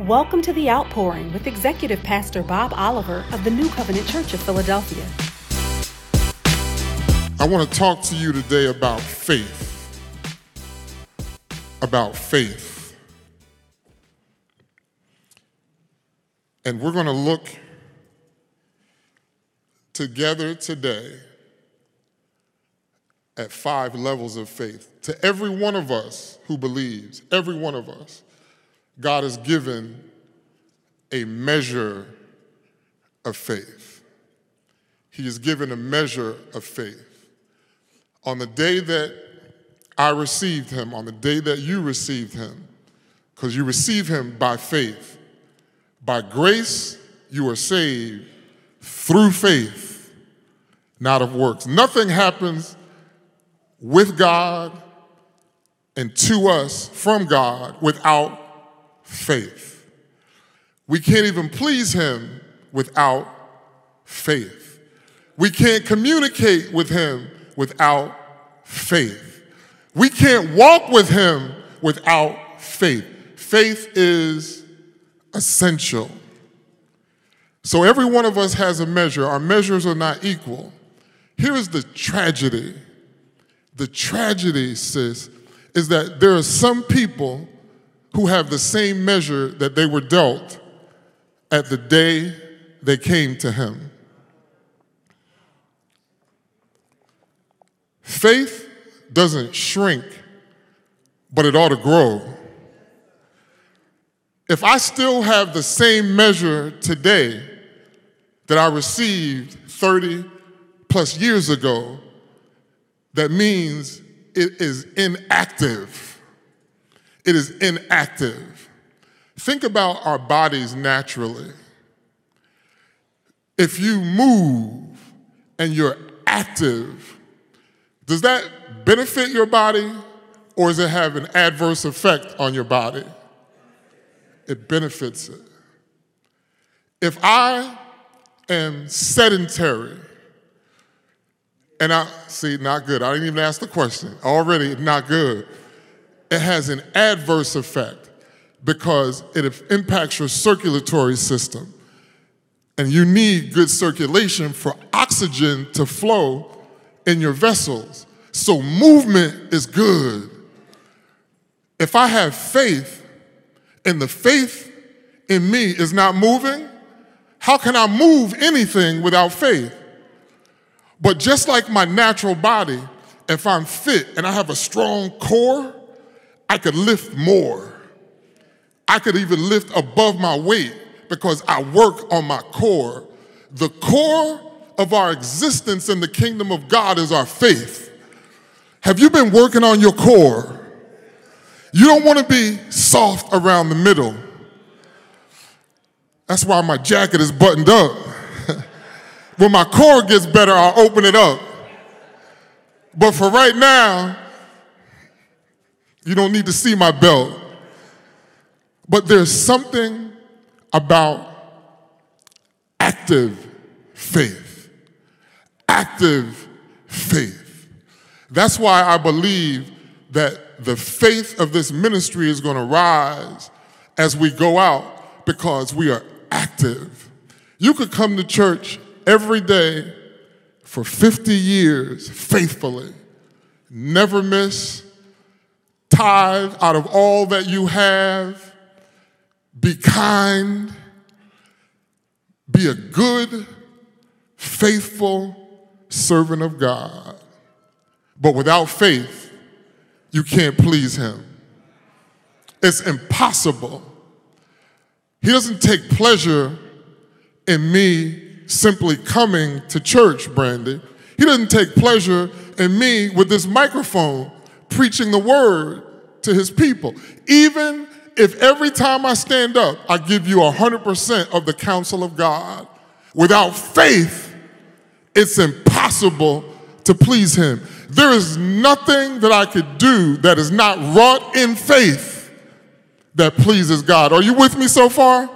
Welcome to The Outpouring with Executive Pastor Bob Oliver of the New Covenant Church of Philadelphia. I want to talk to you today about faith. About faith. And we're going to look together today at five levels of faith. To every one of us who believes, every one of us, God has given a measure of faith. He has given a measure of faith. On the day that I received him, on the day that you received him, because you receive him by faith, by grace you are saved through faith, not of works. Nothing happens with God and to us from God without faith. We can't even please Him without faith. We can't communicate with Him without faith. We can't walk with Him without faith. Faith is essential. So every one of us has a measure. Our measures are not equal. Here is the tragedy. The tragedy, sis, is that there are some people who have the same measure that they were dealt at the day they came to him. Faith doesn't shrink, but it ought to grow. If I still have the same measure today that I received 30 plus years ago, that means it is inactive it is inactive. Think about our bodies naturally. If you move and you're active, does that benefit your body or does it have an adverse effect on your body? It benefits it. If I am sedentary, and I see, not good. I didn't even ask the question. Already, not good it has an adverse effect because it impacts your circulatory system. And you need good circulation for oxygen to flow in your vessels. So, movement is good. If I have faith and the faith in me is not moving, how can I move anything without faith? But just like my natural body, if I'm fit and I have a strong core, I could lift more. I could even lift above my weight because I work on my core. The core of our existence in the kingdom of God is our faith. Have you been working on your core? You don't want to be soft around the middle. That's why my jacket is buttoned up. when my core gets better, I'll open it up. But for right now, you don't need to see my belt. But there's something about active faith. Active faith. That's why I believe that the faith of this ministry is going to rise as we go out because we are active. You could come to church every day for 50 years faithfully, never miss tithe out of all that you have. Be kind. Be a good, faithful servant of God. But without faith, you can't please Him. It's impossible. He doesn't take pleasure in me simply coming to church, Brandy. He doesn't take pleasure in me with this microphone preaching the word to his people. Even if every time I stand up, I give you 100% of the counsel of God, without faith, it's impossible to please him. There is nothing that I could do that is not wrought in faith that pleases God. Are you with me so far?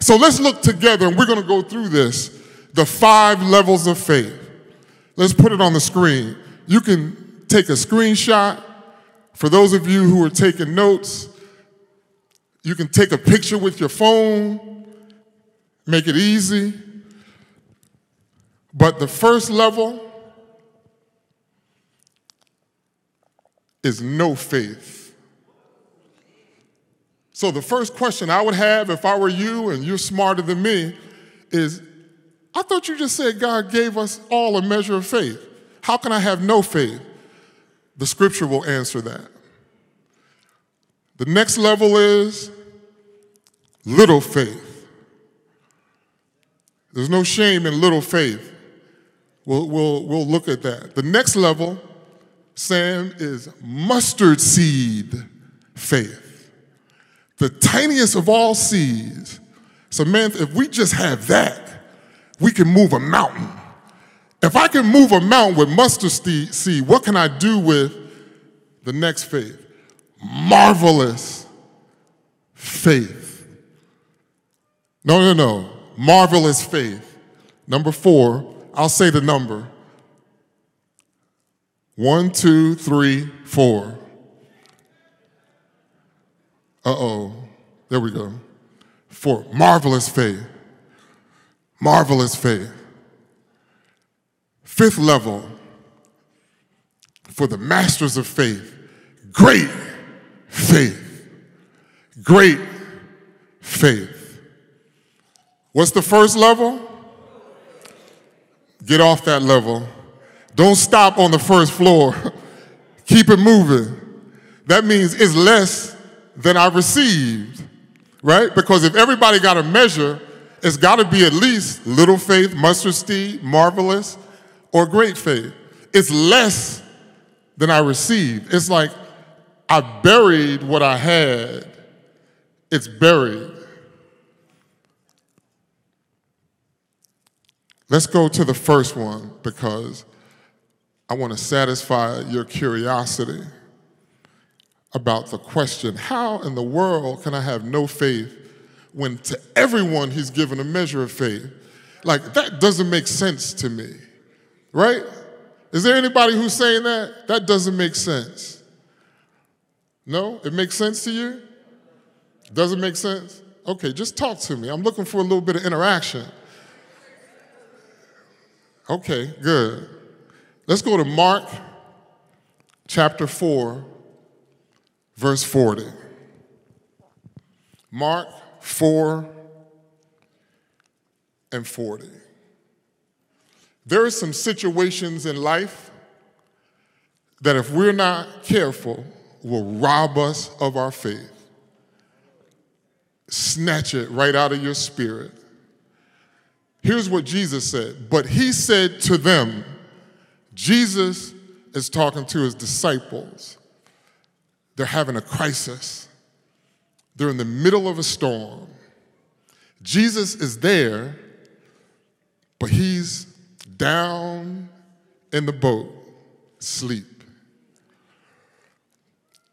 So let's look together and we're going to go through this the five levels of faith. Let's put it on the screen. You can take a screenshot for those of you who are taking notes, You can take a picture with your phone, make it easy. But the first level is no faith. So, the first question I would have if I were you and you're smarter than me is I thought you just said God gave us all a measure of faith. How can I have no faith? The scripture will answer that. The next level is little faith. There's no shame in little faith. We'll, we'll, we'll look at that. The next level, Sam, is mustard seed faith. The tiniest of all seeds. Samantha, if we just have that, we can move a mountain. If I can move a mountain with mustard seed, what can I do with the next faith? Marvelous faith. No, no, no. Marvelous faith. Number four, I'll say the number. One, two, three, four. Uh oh. There we go. Four. Marvelous faith. Marvelous faith. Fifth level for the masters of faith. Great faith. Great faith. What's the first level? Get off that level. Don't stop on the first floor. Keep it moving. That means it's less than I received, right? Because if everybody got a measure, it's got to be at least little faith, mustard seed, marvelous, or great faith. It's less than I received. It's like I buried what I had, it's buried. Let's go to the first one because I want to satisfy your curiosity about the question how in the world can I have no faith when to everyone he's given a measure of faith. Like, that doesn't make sense to me, right? Is there anybody who's saying that? That doesn't make sense. No? It makes sense to you? Doesn't make sense? Okay, just talk to me. I'm looking for a little bit of interaction. Okay, good. Let's go to Mark chapter 4, verse 40. Mark 4, and 40. There are some situations in life that, if we're not careful, will rob us of our faith. Snatch it right out of your spirit. Here's what Jesus said. But he said to them, Jesus is talking to his disciples. They're having a crisis. They're in the middle of a storm. Jesus is there, but he's down in the boat, sleep.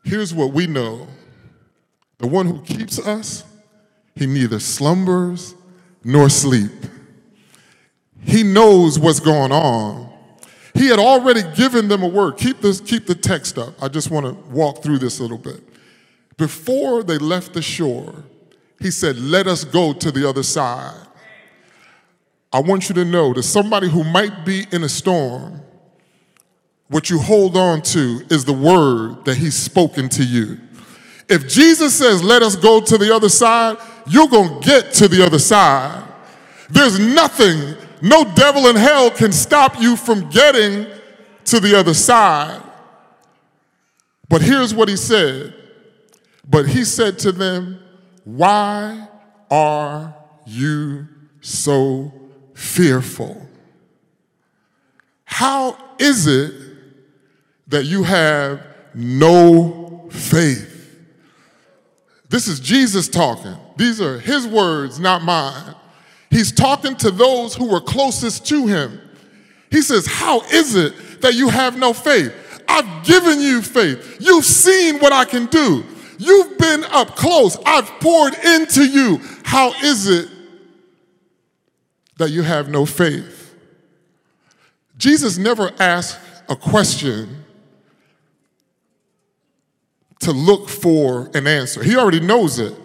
Here's what we know the one who keeps us, he neither slumbers nor sleep. He knows what's going on. He had already given them a word. Keep this, keep the text up. I just want to walk through this a little bit. Before they left the shore, he said, Let us go to the other side. I want you to know that somebody who might be in a storm, what you hold on to is the word that he's spoken to you. If Jesus says, Let us go to the other side, you're going to get to the other side. There's nothing, no devil in hell can stop you from getting to the other side. But here's what he said but he said to them, Why are you so fearful? How is it that you have no faith? This is Jesus talking. These are his words, not mine. He's talking to those who were closest to him. He says, How is it that you have no faith? I've given you faith. You've seen what I can do. You've been up close. I've poured into you. How is it that you have no faith? Jesus never asked a question to look for an answer. He already knows it.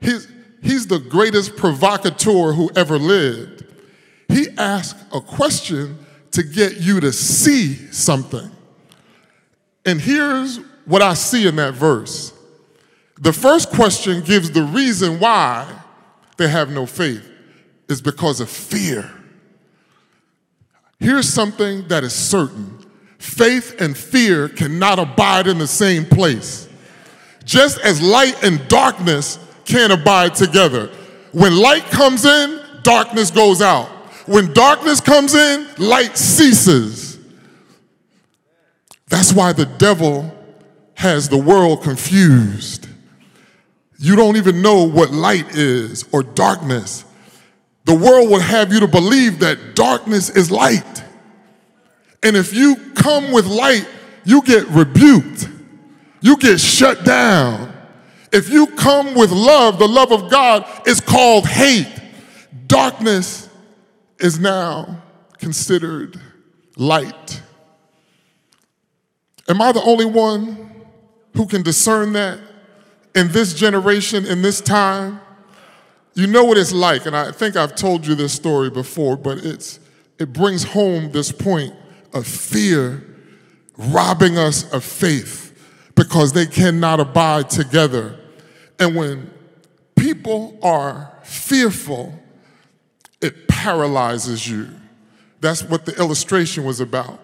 He's, he's the greatest provocateur who ever lived. He asked a question to get you to see something. And here's what I see in that verse. The first question gives the reason why they have no faith is because of fear. Here's something that is certain faith and fear cannot abide in the same place. Just as light and darkness can't abide together. When light comes in, darkness goes out. When darkness comes in, light ceases. That's why the devil has the world confused. You don't even know what light is or darkness. The world will have you to believe that darkness is light. And if you come with light, you get rebuked, you get shut down. If you come with love, the love of God is called hate. Darkness is now considered light. Am I the only one who can discern that in this generation, in this time? You know what it's like, and I think I've told you this story before, but it's, it brings home this point of fear robbing us of faith because they cannot abide together. And when people are fearful, it paralyzes you. That's what the illustration was about.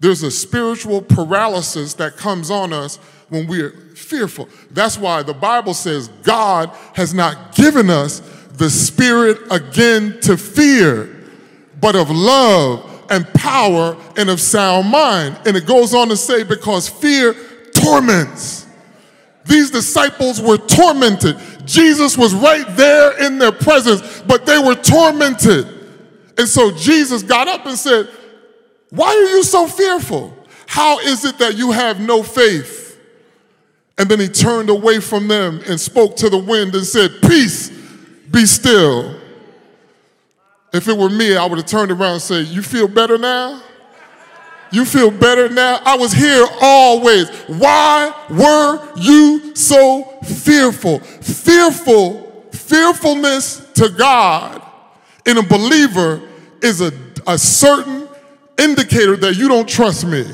There's a spiritual paralysis that comes on us when we're fearful. That's why the Bible says God has not given us the spirit again to fear, but of love and power and of sound mind. And it goes on to say, because fear torments. These disciples were tormented. Jesus was right there in their presence, but they were tormented. And so Jesus got up and said, Why are you so fearful? How is it that you have no faith? And then he turned away from them and spoke to the wind and said, Peace, be still. If it were me, I would have turned around and said, You feel better now? You feel better now? I was here always. Why were you so fearful? Fearful, fearfulness to God in a believer is a, a certain indicator that you don't trust me.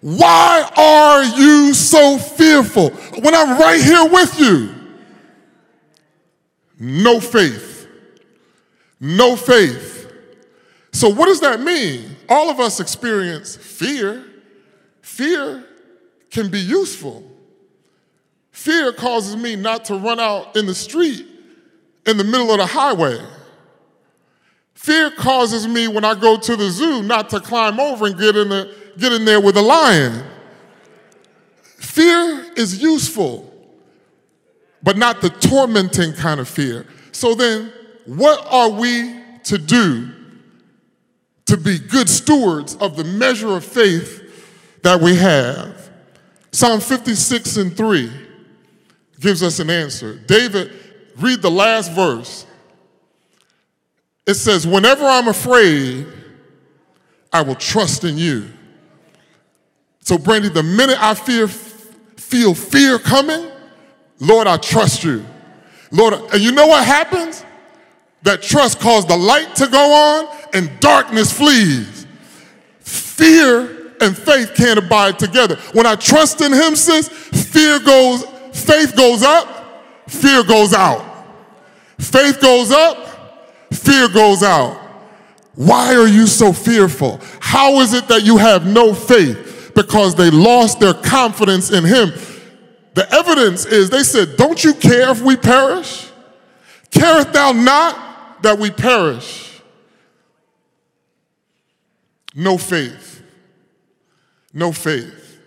Why are you so fearful when I'm right here with you? No faith. No faith. So, what does that mean? All of us experience fear. Fear can be useful. Fear causes me not to run out in the street in the middle of the highway. Fear causes me when I go to the zoo not to climb over and get in, the, get in there with a lion. Fear is useful, but not the tormenting kind of fear. So then, what are we to do to be good stewards of the measure of faith that we have? Psalm 56 and 3 gives us an answer. David, read the last verse. It says, Whenever I'm afraid, I will trust in you. So, Brandy, the minute I fear, feel fear coming, Lord, I trust you. Lord, and you know what happens? That trust caused the light to go on and darkness flees. Fear and faith can't abide together. When I trust in him, sis, fear goes, faith goes up, fear goes out. Faith goes up, fear goes out. Why are you so fearful? How is it that you have no faith? Because they lost their confidence in him. The evidence is they said, Don't you care if we perish? Careth thou not that we perish? No faith. No faith.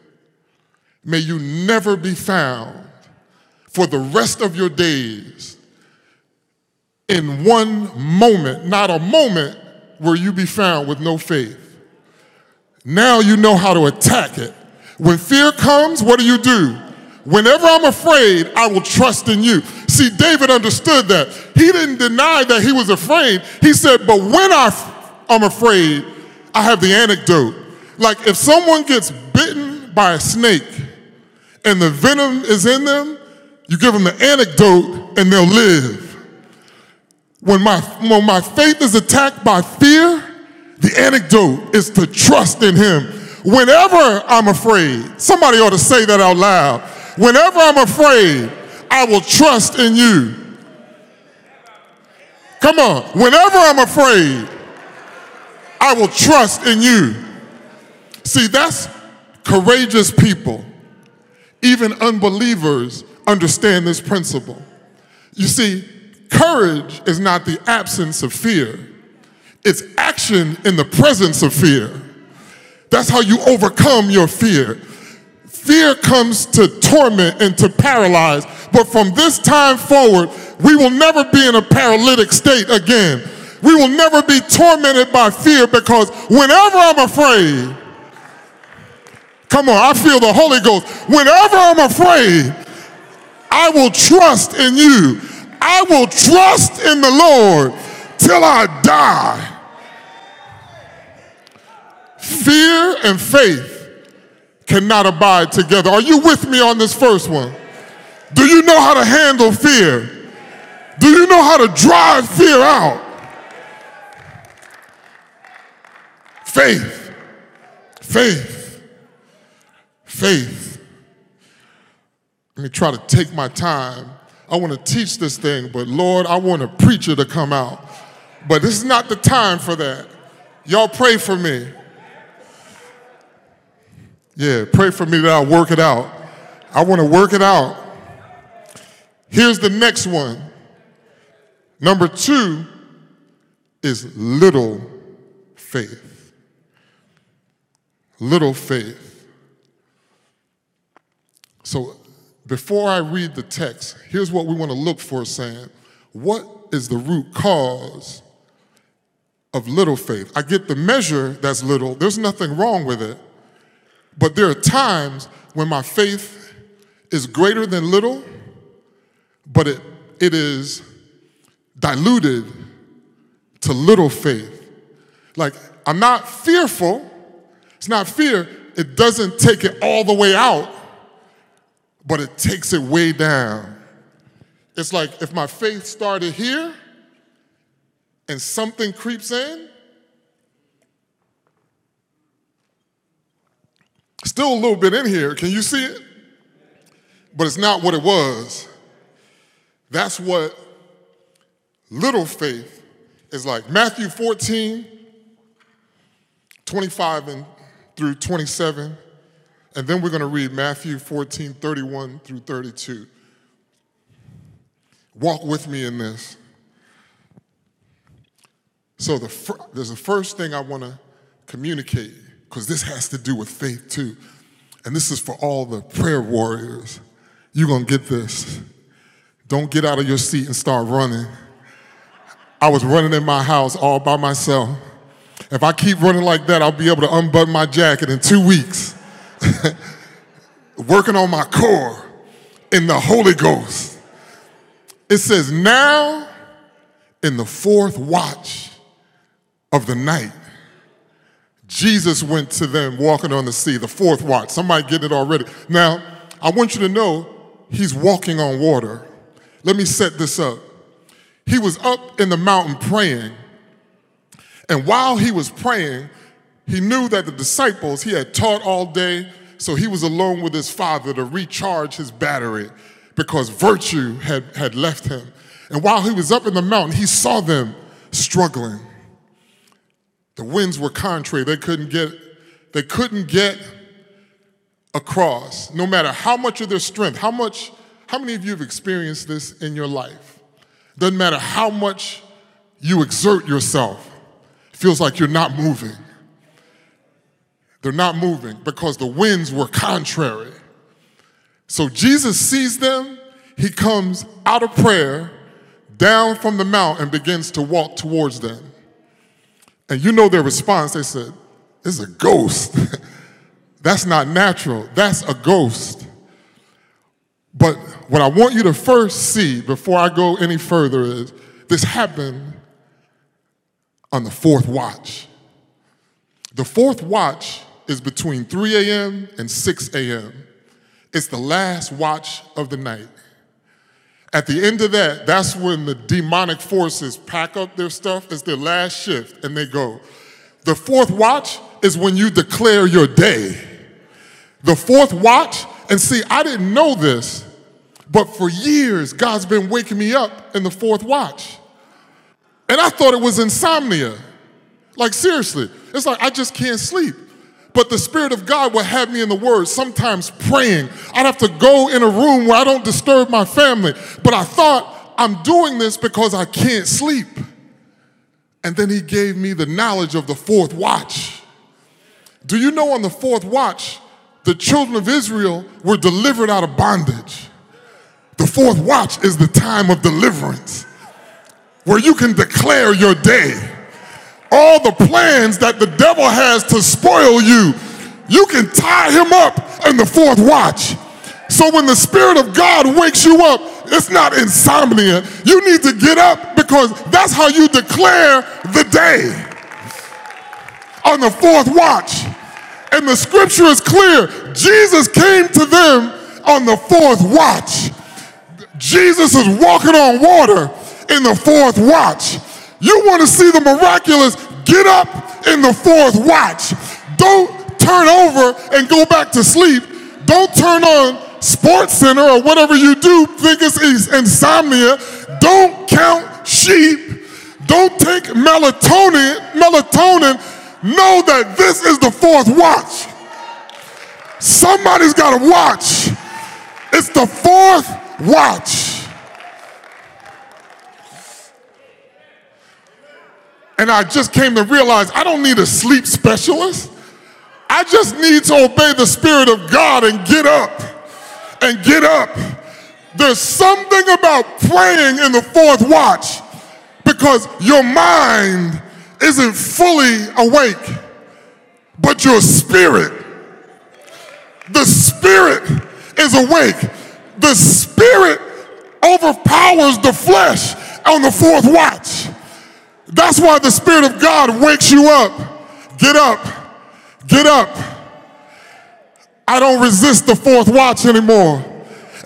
May you never be found for the rest of your days in one moment, not a moment where you be found with no faith. Now you know how to attack it. When fear comes, what do you do? Whenever I'm afraid, I will trust in you. See, David understood that. He didn't deny that he was afraid. He said, But when I, I'm afraid, I have the antidote. Like if someone gets bitten by a snake and the venom is in them, You give them the anecdote and they'll live. When my, when my faith is attacked by fear, the anecdote is to trust in Him. Whenever I'm afraid, somebody ought to say that out loud. Whenever I'm afraid, I will trust in you. Come on. Whenever I'm afraid, I will trust in you. See, that's courageous people. Even unbelievers understand this principle. You see, courage is not the absence of fear, it's action in the presence of fear. That's how you overcome your fear. Fear comes to torment and to paralyze, but from this time forward, we will never be in a paralytic state again. We will never be tormented by fear because whenever I'm afraid, come on, I feel the Holy Ghost. Whenever I'm afraid, I will trust in you. I will trust in the Lord till I die. Fear and faith cannot abide together. Are you with me on this first one? Do you know how to handle fear? Do you know how to drive fear out? Faith, faith, faith. Let me try to take my time. I want to teach this thing, but Lord, I want a preacher to come out. But this is not the time for that. Y'all pray for me. Yeah, pray for me that I'll work it out. I want to work it out. Here's the next one. Number two is little faith. Little faith. So before I read the text, here's what we want to look for saying, what is the root cause of little faith? I get the measure that's little, there's nothing wrong with it. But there are times when my faith is greater than little, but it, it is diluted to little faith. Like, I'm not fearful. It's not fear. It doesn't take it all the way out, but it takes it way down. It's like if my faith started here and something creeps in, Still a little bit in here. Can you see it? But it's not what it was. That's what little faith is like. Matthew 14, 25 and through 27. And then we're going to read Matthew 14, 31 through 32. Walk with me in this. So the there's the first thing I want to communicate because this has to do with faith too. And this is for all the prayer warriors. You're going to get this. Don't get out of your seat and start running. I was running in my house all by myself. If I keep running like that, I'll be able to unbutton my jacket in two weeks. Working on my core in the Holy Ghost. It says, now in the fourth watch of the night, Jesus went to them walking on the sea, the fourth watch. Somebody get it already. Now, I want you to know he's walking on water. Let me set this up. He was up in the mountain praying, and while he was praying, he knew that the disciples he had taught all day, so he was alone with his father to recharge his battery because virtue had, had left him. And while he was up in the mountain, he saw them struggling. The winds were contrary. They couldn't get, they couldn't get across, no matter how much of their strength, how much, how many of you have experienced this in your life? Doesn't matter how much you exert yourself, feels like you're not moving. They're not moving because the winds were contrary. So Jesus sees them, he comes out of prayer, down from the mount, and begins to walk towards them. And you know their response, they said, It's a ghost. That's not natural. That's a ghost. But what I want you to first see before I go any further is this happened on the fourth watch. The fourth watch is between 3 a.m. and 6 a.m. It's the last watch of the night. At the end of that, that's when the demonic forces pack up their stuff. It's their last shift and they go. The fourth watch is when you declare your day. The fourth watch, and see, I didn't know this, but for years, God's been waking me up in the fourth watch. And I thought it was insomnia. Like, seriously, it's like I just can't sleep. But the Spirit of God will have me in the Word, sometimes praying. I'd have to go in a room where I don't disturb my family. But I thought, I'm doing this because I can't sleep. And then He gave me the knowledge of the fourth watch. Do you know on the fourth watch, the children of Israel were delivered out of bondage? The fourth watch is the time of deliverance where you can declare your day all the plans that the devil has to spoil you, you can tie him up in the fourth watch. So when the Spirit of God wakes you up, it's not insomnia. You need to get up because that's how you declare the day on the fourth watch. And the scripture is clear Jesus came to them on the fourth watch. Jesus is walking on water in the fourth watch. You want to see the miraculous? Get up in the fourth watch. Don't turn over and go back to sleep. Don't turn on Sports Center or whatever you do, think it's insomnia. Don't count sheep. Don't take melatonin. Melatonin. Know that this is the fourth watch. Somebody's got to watch. It's the fourth watch. And I just came to realize I don't need a sleep specialist. I just need to obey the Spirit of God and get up. And get up. There's something about praying in the fourth watch because your mind isn't fully awake, but your spirit, the spirit is awake. The spirit overpowers the flesh on the fourth watch. That's why the Spirit of God wakes you up. Get up. Get up. I don't resist the fourth watch anymore.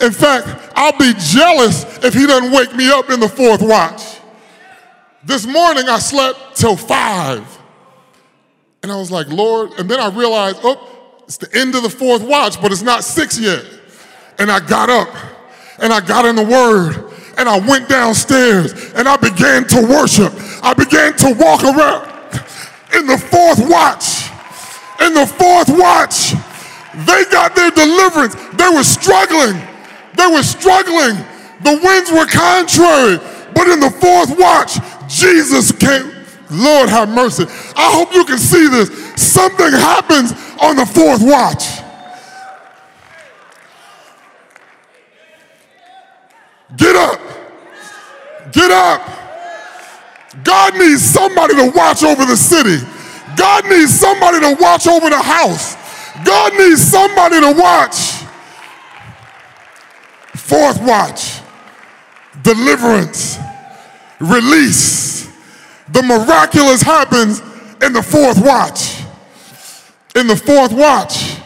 In fact, I'll be jealous if he doesn't wake me up in the fourth watch. This morning I slept till five. And I was like, Lord, and then I realized, oh, it's the end of the fourth watch, but it's not six yet. And I got up and I got in the Word and I went downstairs and I began to worship. I began to walk around in the fourth watch. In the fourth watch, they got their deliverance. They were struggling. They were struggling. The winds were contrary. But in the fourth watch, Jesus came. Lord have mercy. I hope you can see this. Something happens on the fourth watch. Get up. Get up. God needs somebody to watch over the city. God needs somebody to watch over the house. God needs somebody to watch. Fourth watch deliverance, release. The miraculous happens in the fourth watch. In the fourth watch.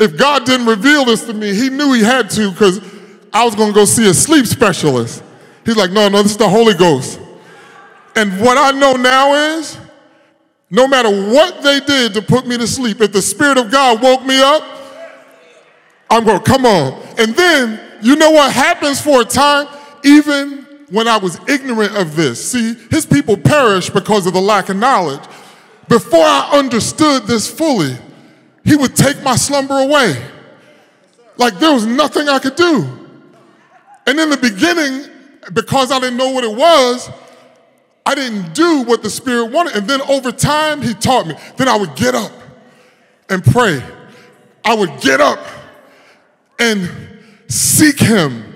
If God didn't reveal this to me, He knew He had to because I was going to go see a sleep specialist. He's like, no, no, this is the Holy Ghost. And what I know now is no matter what they did to put me to sleep, if the Spirit of God woke me up, I'm going, come on. And then, you know what happens for a time? Even when I was ignorant of this. See, his people perish because of the lack of knowledge. Before I understood this fully, he would take my slumber away. Like there was nothing I could do. And in the beginning, because I didn't know what it was, I didn't do what the Spirit wanted. And then over time, He taught me. Then I would get up and pray. I would get up and seek Him.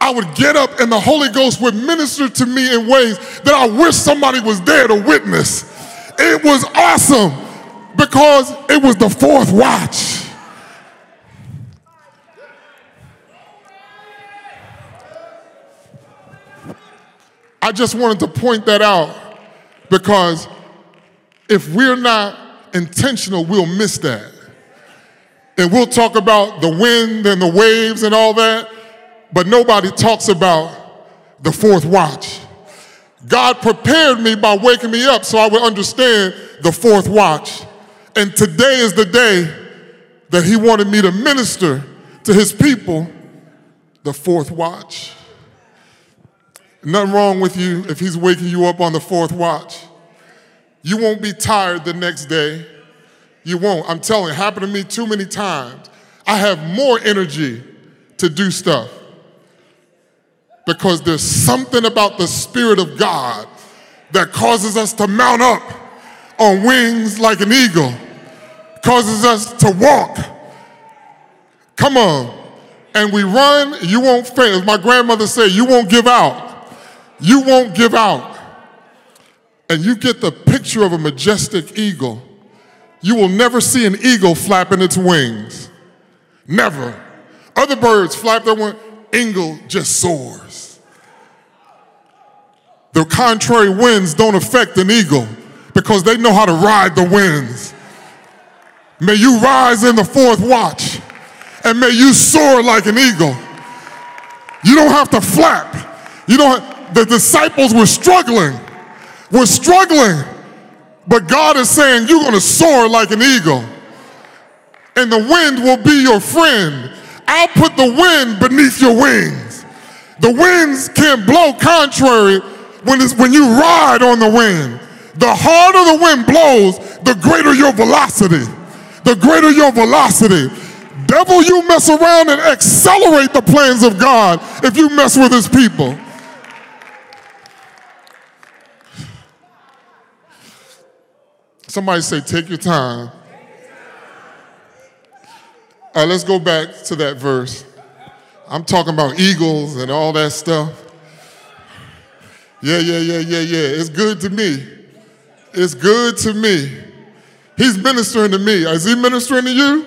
I would get up and the Holy Ghost would minister to me in ways that I wish somebody was there to witness. It was awesome because it was the fourth watch. I just wanted to point that out because if we're not intentional, we'll miss that. And we'll talk about the wind and the waves and all that. but nobody talks about the fourth watch. God prepared me by waking me up so I would understand the fourth watch. And today is the day that He wanted me to minister to His people the fourth watch. Nothing wrong with you if He's waking you up on the fourth watch. You won't be tired the next day. You won't. I'm telling it happened to me too many times. I have more energy to do stuff because there's something about the Spirit of God that causes us to mount up on wings like an eagle, causes us to walk. Come on. And we run, you won't fail. As my grandmother said, you won't give out. You won't give out. And you get the picture of a majestic eagle. You will never see an eagle flapping its wings. Never. Other birds flap their wings. Eagle just soars. The contrary winds don't affect an eagle because they know how to ride the winds. May you rise in the fourth watch and may you soar like an eagle. You don't have to flap. You don't have, the disciples were struggling. We're struggling. But God is saying you're going to soar like an eagle. And the wind will be your friend. I'll put the wind beneath your wings. The winds can't blow contrary when, when you ride on the wind. The harder the wind blows, the greater your velocity. The greater your velocity. Devil, you mess around and accelerate the plans of God if you mess with his people. Somebody say, take your time. All right, let's go back to that verse. I'm talking about eagles and all that stuff. Yeah, yeah, yeah, yeah, yeah. It's good to me. It's good to me. He's ministering to me. Is he ministering to you?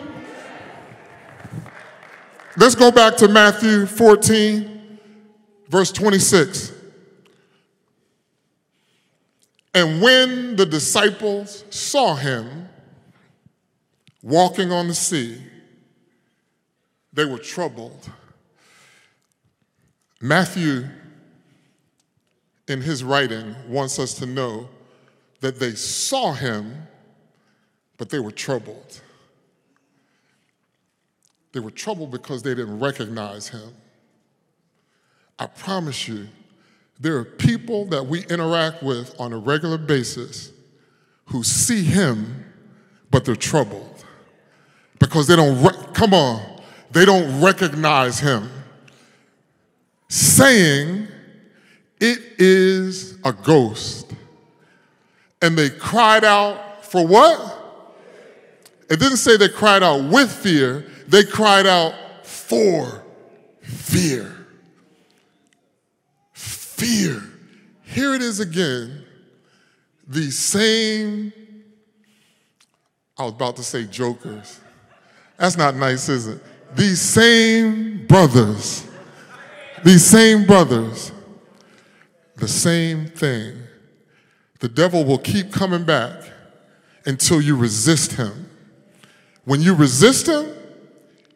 Let's go back to Matthew 14, verse 26. And when the disciples saw him walking on the sea, they were troubled. Matthew, in his writing, wants us to know that they saw him, but they were troubled. They were troubled because they didn't recognize him. I promise you, there are people that we interact with on a regular basis who see him, but they're troubled because they don't, re- come on, they don't recognize him. Saying, it is a ghost. And they cried out for what? It didn't say they cried out with fear, they cried out for fear fear. Here it is again. The same, I was about to say jokers. That's not nice, is it? These same brothers, these same brothers, the same thing. The devil will keep coming back until you resist him. When you resist him,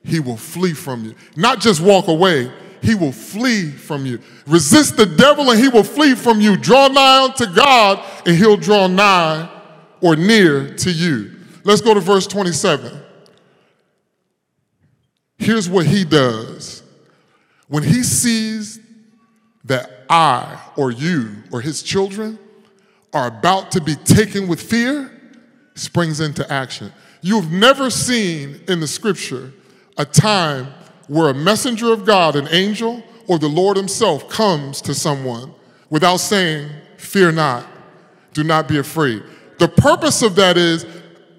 he will flee from you. Not just walk away, he will flee from you. Resist the devil and he will flee from you. Draw nigh unto God and he'll draw nigh or near to you. Let's go to verse 27. Here's what he does. When he sees that I or you or his children are about to be taken with fear, springs into action. You've never seen in the scripture a time where a messenger of God, an angel, or the Lord Himself comes to someone without saying, Fear not, do not be afraid. The purpose of that is,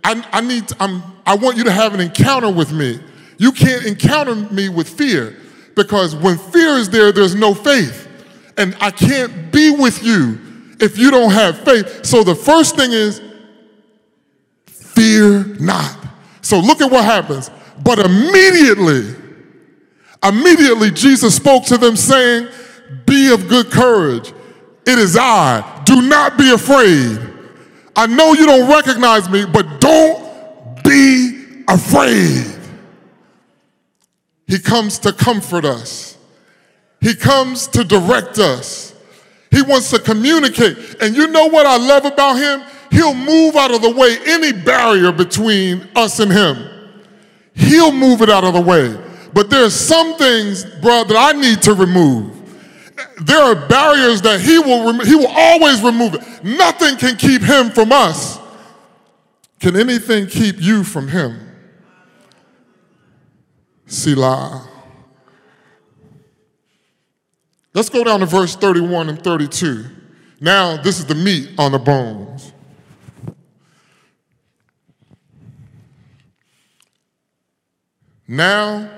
I, I need, I'm, I want you to have an encounter with me. You can't encounter me with fear because when fear is there, there's no faith. And I can't be with you if you don't have faith. So the first thing is, fear not. So look at what happens. But immediately, Immediately, Jesus spoke to them, saying, Be of good courage. It is I. Do not be afraid. I know you don't recognize me, but don't be afraid. He comes to comfort us. He comes to direct us. He wants to communicate. And you know what I love about him? He'll move out of the way any barrier between us and him. He'll move it out of the way. But there are some things, bro, that I need to remove. There are barriers that he will rem- he will always remove it. Nothing can keep him from us. Can anything keep you from him? Selah. Let's go down to verse 31 and 32. Now, this is the meat on the bones. Now,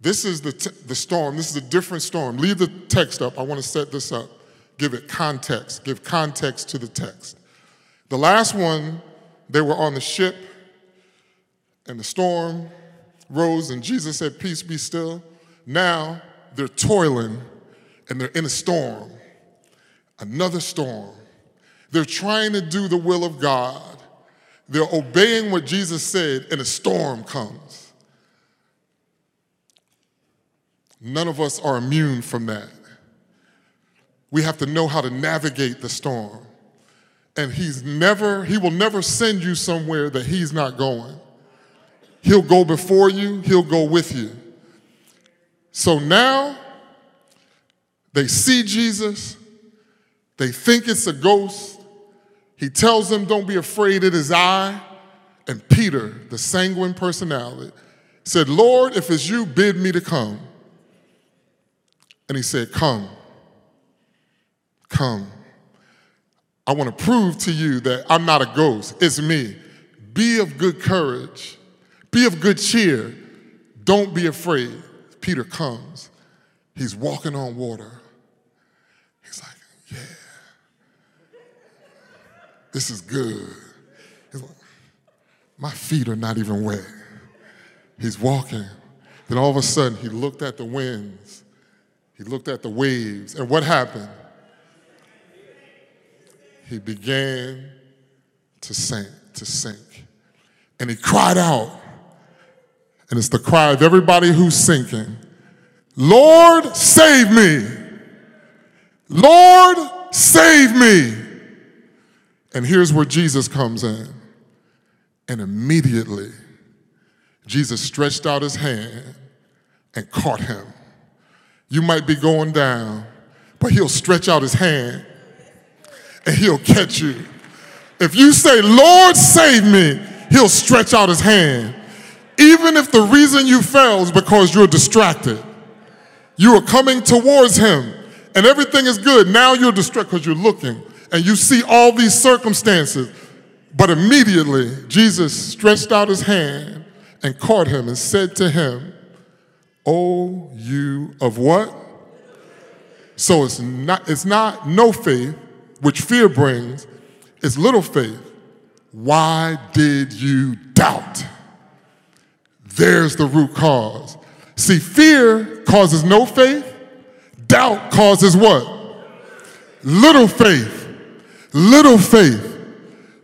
this is the, t- the storm. This is a different storm. Leave the text up. I want to set this up. Give it context. Give context to the text. The last one, they were on the ship, and the storm rose, and Jesus said, Peace be still. Now they're toiling, and they're in a storm, another storm. They're trying to do the will of God. They're obeying what Jesus said, and a storm comes. None of us are immune from that. We have to know how to navigate the storm. And he's never, he will never send you somewhere that he's not going. He'll go before you, he'll go with you. So now they see Jesus, they think it's a ghost. He tells them, Don't be afraid, it is I. And Peter, the sanguine personality, said, Lord, if it's you, bid me to come. And he said, Come, come. I want to prove to you that I'm not a ghost, it's me. Be of good courage, be of good cheer. Don't be afraid. Peter comes, he's walking on water. He's like, Yeah, this is good. He's like, My feet are not even wet. He's walking. Then all of a sudden, he looked at the winds, he looked at the waves, and what happened? He began to sink, to sink. And he cried out, and it's the cry of everybody who's sinking Lord, save me. Lord, save me. And here's where Jesus comes in. And immediately, Jesus stretched out his hand and caught him. You might be going down, but he'll stretch out his hand and he'll catch you. If you say, Lord, save me, he'll stretch out his hand. Even if the reason you fell is because you're distracted. You are coming towards him and everything is good. Now you're distracted because you're looking and you see all these circumstances. But immediately, Jesus stretched out his hand and caught him and said to him, Oh, you of what? So it's not, it's not no faith, which fear brings, it's little faith. Why did you doubt? There's the root cause. See, fear causes no faith, doubt causes what? Little faith. Little faith.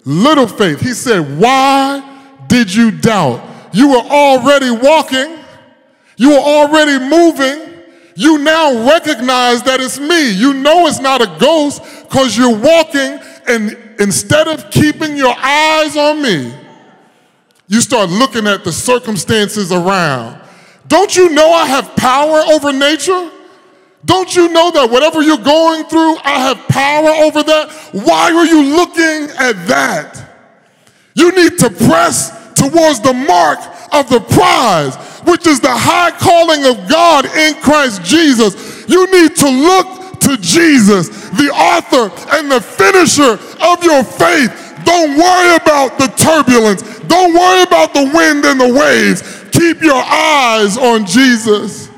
Little faith. He said, Why did you doubt? You were already walking, you were already moving. You now recognize that it's me. You know it's not a ghost because you're walking, and instead of keeping your eyes on me, you start looking at the circumstances around. Don't you know I have power over nature? Don't you know that whatever you're going through, I have power over that? Why are you looking at that? You need to press towards the mark of the prize, which is the high calling of God in Christ Jesus. You need to look to Jesus, the author and the finisher of your faith. Don't worry about the turbulence. Don't worry about the wind and the waves. Keep your eyes on Jesus.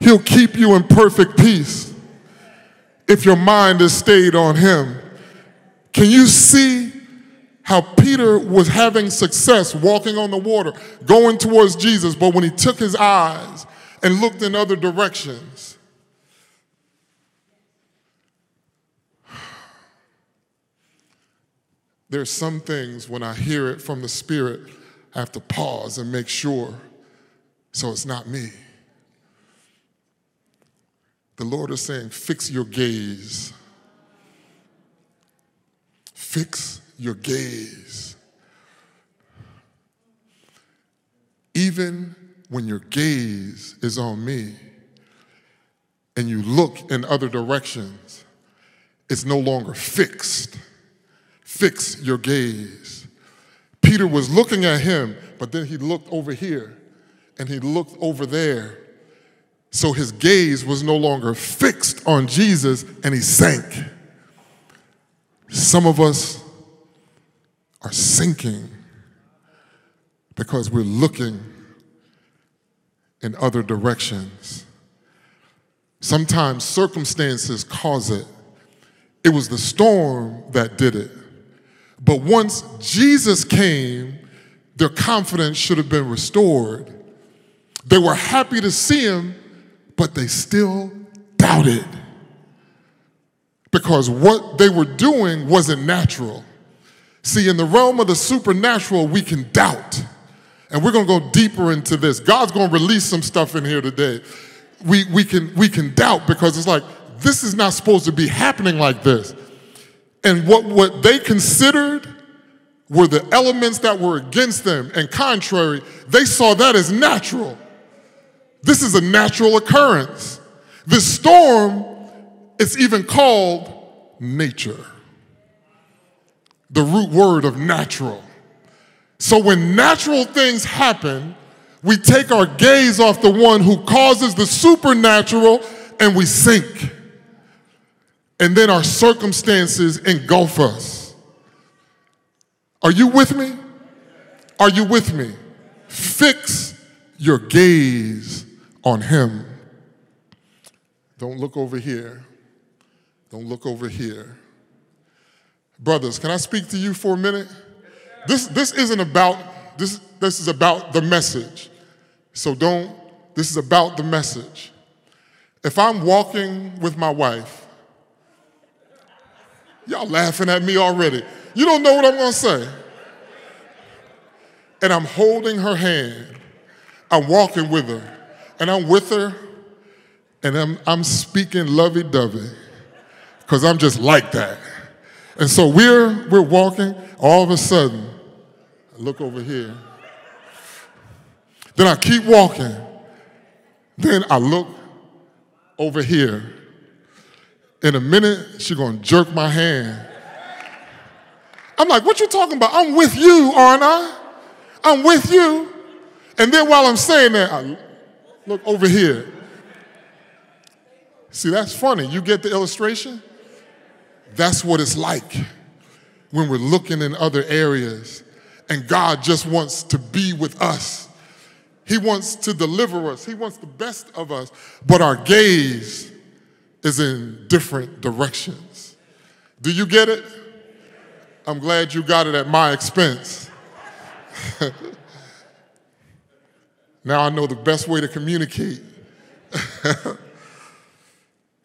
He'll keep you in perfect peace if your mind is stayed on Him. Can you see how Peter was having success walking on the water, going towards Jesus, but when he took his eyes and looked in other directions, there's some things when I hear it from the Spirit, I have to pause and make sure So it's not me. The Lord is saying, fix your gaze. Fix your gaze. Even when your gaze is on me and you look in other directions, it's no longer fixed. Fix your gaze. Peter was looking at him, but then he looked over here and he looked over there. So his gaze was no longer fixed on Jesus and he sank. Some of us are sinking because we're looking in other directions. Sometimes circumstances cause it. It was the storm that did it. But once Jesus came, their confidence should have been restored. They were happy to see him, but they still doubted because what they were doing wasn't natural. See, in the realm of the supernatural, we can doubt. And we're going to go deeper into this. God's going to release some stuff in here today. We, we, can, we can doubt because it's like, this is not supposed to be happening like this. And what, what they considered were the elements that were against them and contrary, they saw that as natural. This is a natural occurrence. This storm is even called nature, the root word of natural. So when natural things happen, we take our gaze off the one who causes the supernatural and we sink. And then our circumstances engulf us. Are you with me? Are you with me? Fix your gaze on him. Don't look over here. Don't look over here. Brothers, can I speak to you for a minute? This, this isn't about, this, this is about the message. So don't, this is about the message. If I'm walking with my wife, y'all laughing at me already. You don't know what I'm gonna say. And I'm holding her hand, I'm walking with her, and I'm with her, and I'm, I'm speaking lovey dovey, because I'm just like that. And so we're, we're walking, all of a sudden, I look over here. Then I keep walking. Then I look over here. In a minute, she's gonna jerk my hand. I'm like, what you talking about? I'm with you, aren't I? I'm with you. And then while I'm saying that, I look over here. See, that's funny. You get the illustration? That's what it's like when we're looking in other areas and God just wants to be with us. He wants to deliver us. He wants the best of us, but our gaze is in different directions. Do you get it? I'm glad you got it at my expense. now I know the best way to communicate.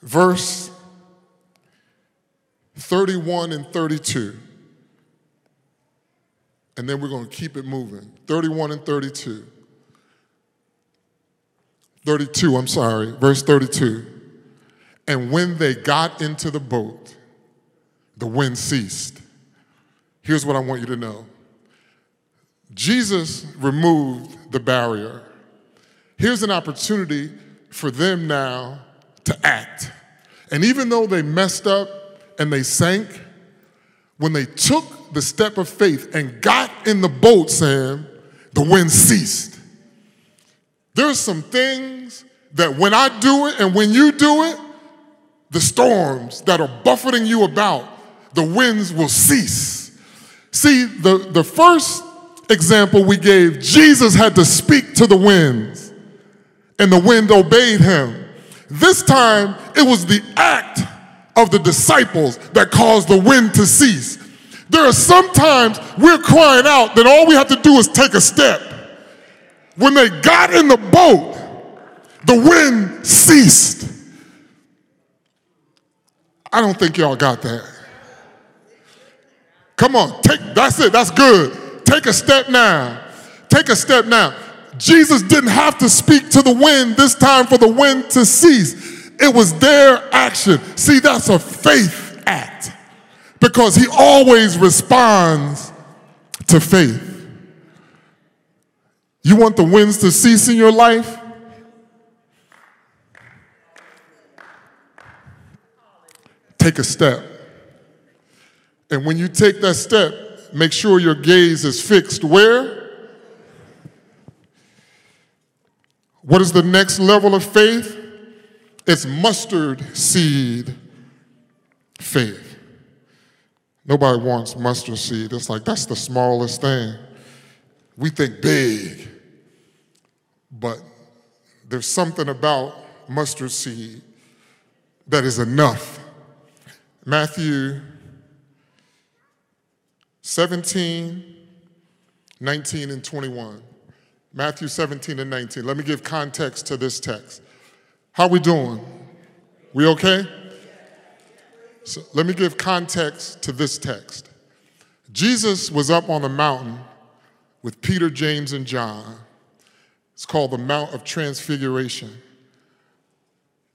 Verse 31 and 32. And then we're going to keep it moving. 31 and 32. 32, I'm sorry, verse 32. And when they got into the boat, the wind ceased. Here's what I want you to know Jesus removed the barrier. Here's an opportunity for them now to act. And even though they messed up and they sank, when they took the step of faith and got in the boat, Sam, the wind ceased. There's some things that when I do it and when you do it, the storms that are buffeting you about, the winds will cease. See, the, the first example we gave, Jesus had to speak to the winds, and the wind obeyed him. This time, it was the act of the disciples that caused the wind to cease. There are sometimes we're crying out that all we have to do is take a step. When they got in the boat, the wind ceased. I don't think y'all got that. Come on, take that's it. That's good. Take a step now. Take a step now. Jesus didn't have to speak to the wind this time for the wind to cease. It was their action. See, that's a faith act because he always responds to faith. You want the winds to cease in your life? Take a step. And when you take that step, make sure your gaze is fixed where? What is the next level of faith? It's mustard seed faith. Nobody wants mustard seed. It's like that's the smallest thing. We think big, but there's something about mustard seed that is enough. Matthew 17, 19, and 21. Matthew 17 and 19. Let me give context to this text. How we doing? We okay? So let me give context to this text. Jesus was up on the mountain with Peter, James, and John. It's called the Mount of Transfiguration.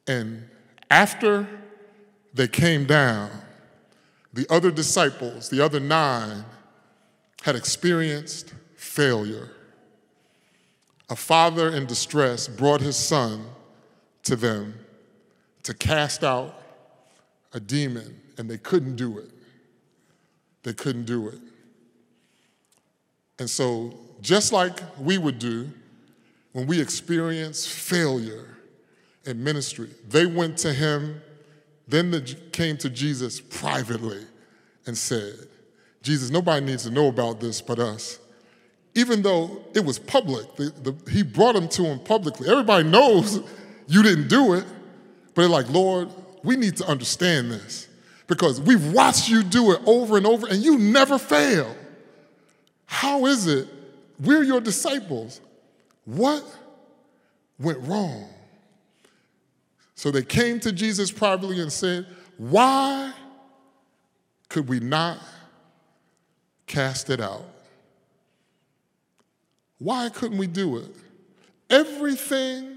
And after they came down, the other disciples, the other nine, had experienced failure a father in distress brought his son to them to cast out a demon, and they couldn't do it. They couldn't do it. And so, just like we would do when we experience failure in ministry, they went to him, then they came to Jesus privately and said, Jesus, nobody needs to know about this but us even though it was public, the, the, he brought them to him publicly. Everybody knows you didn't do it, but they're like, Lord, we need to understand this because we've watched you do it over and over and you never fail. How is it we're your disciples? What went wrong? So they came to Jesus privately and said, Why could we not cast it out? Why couldn't we do it? Everything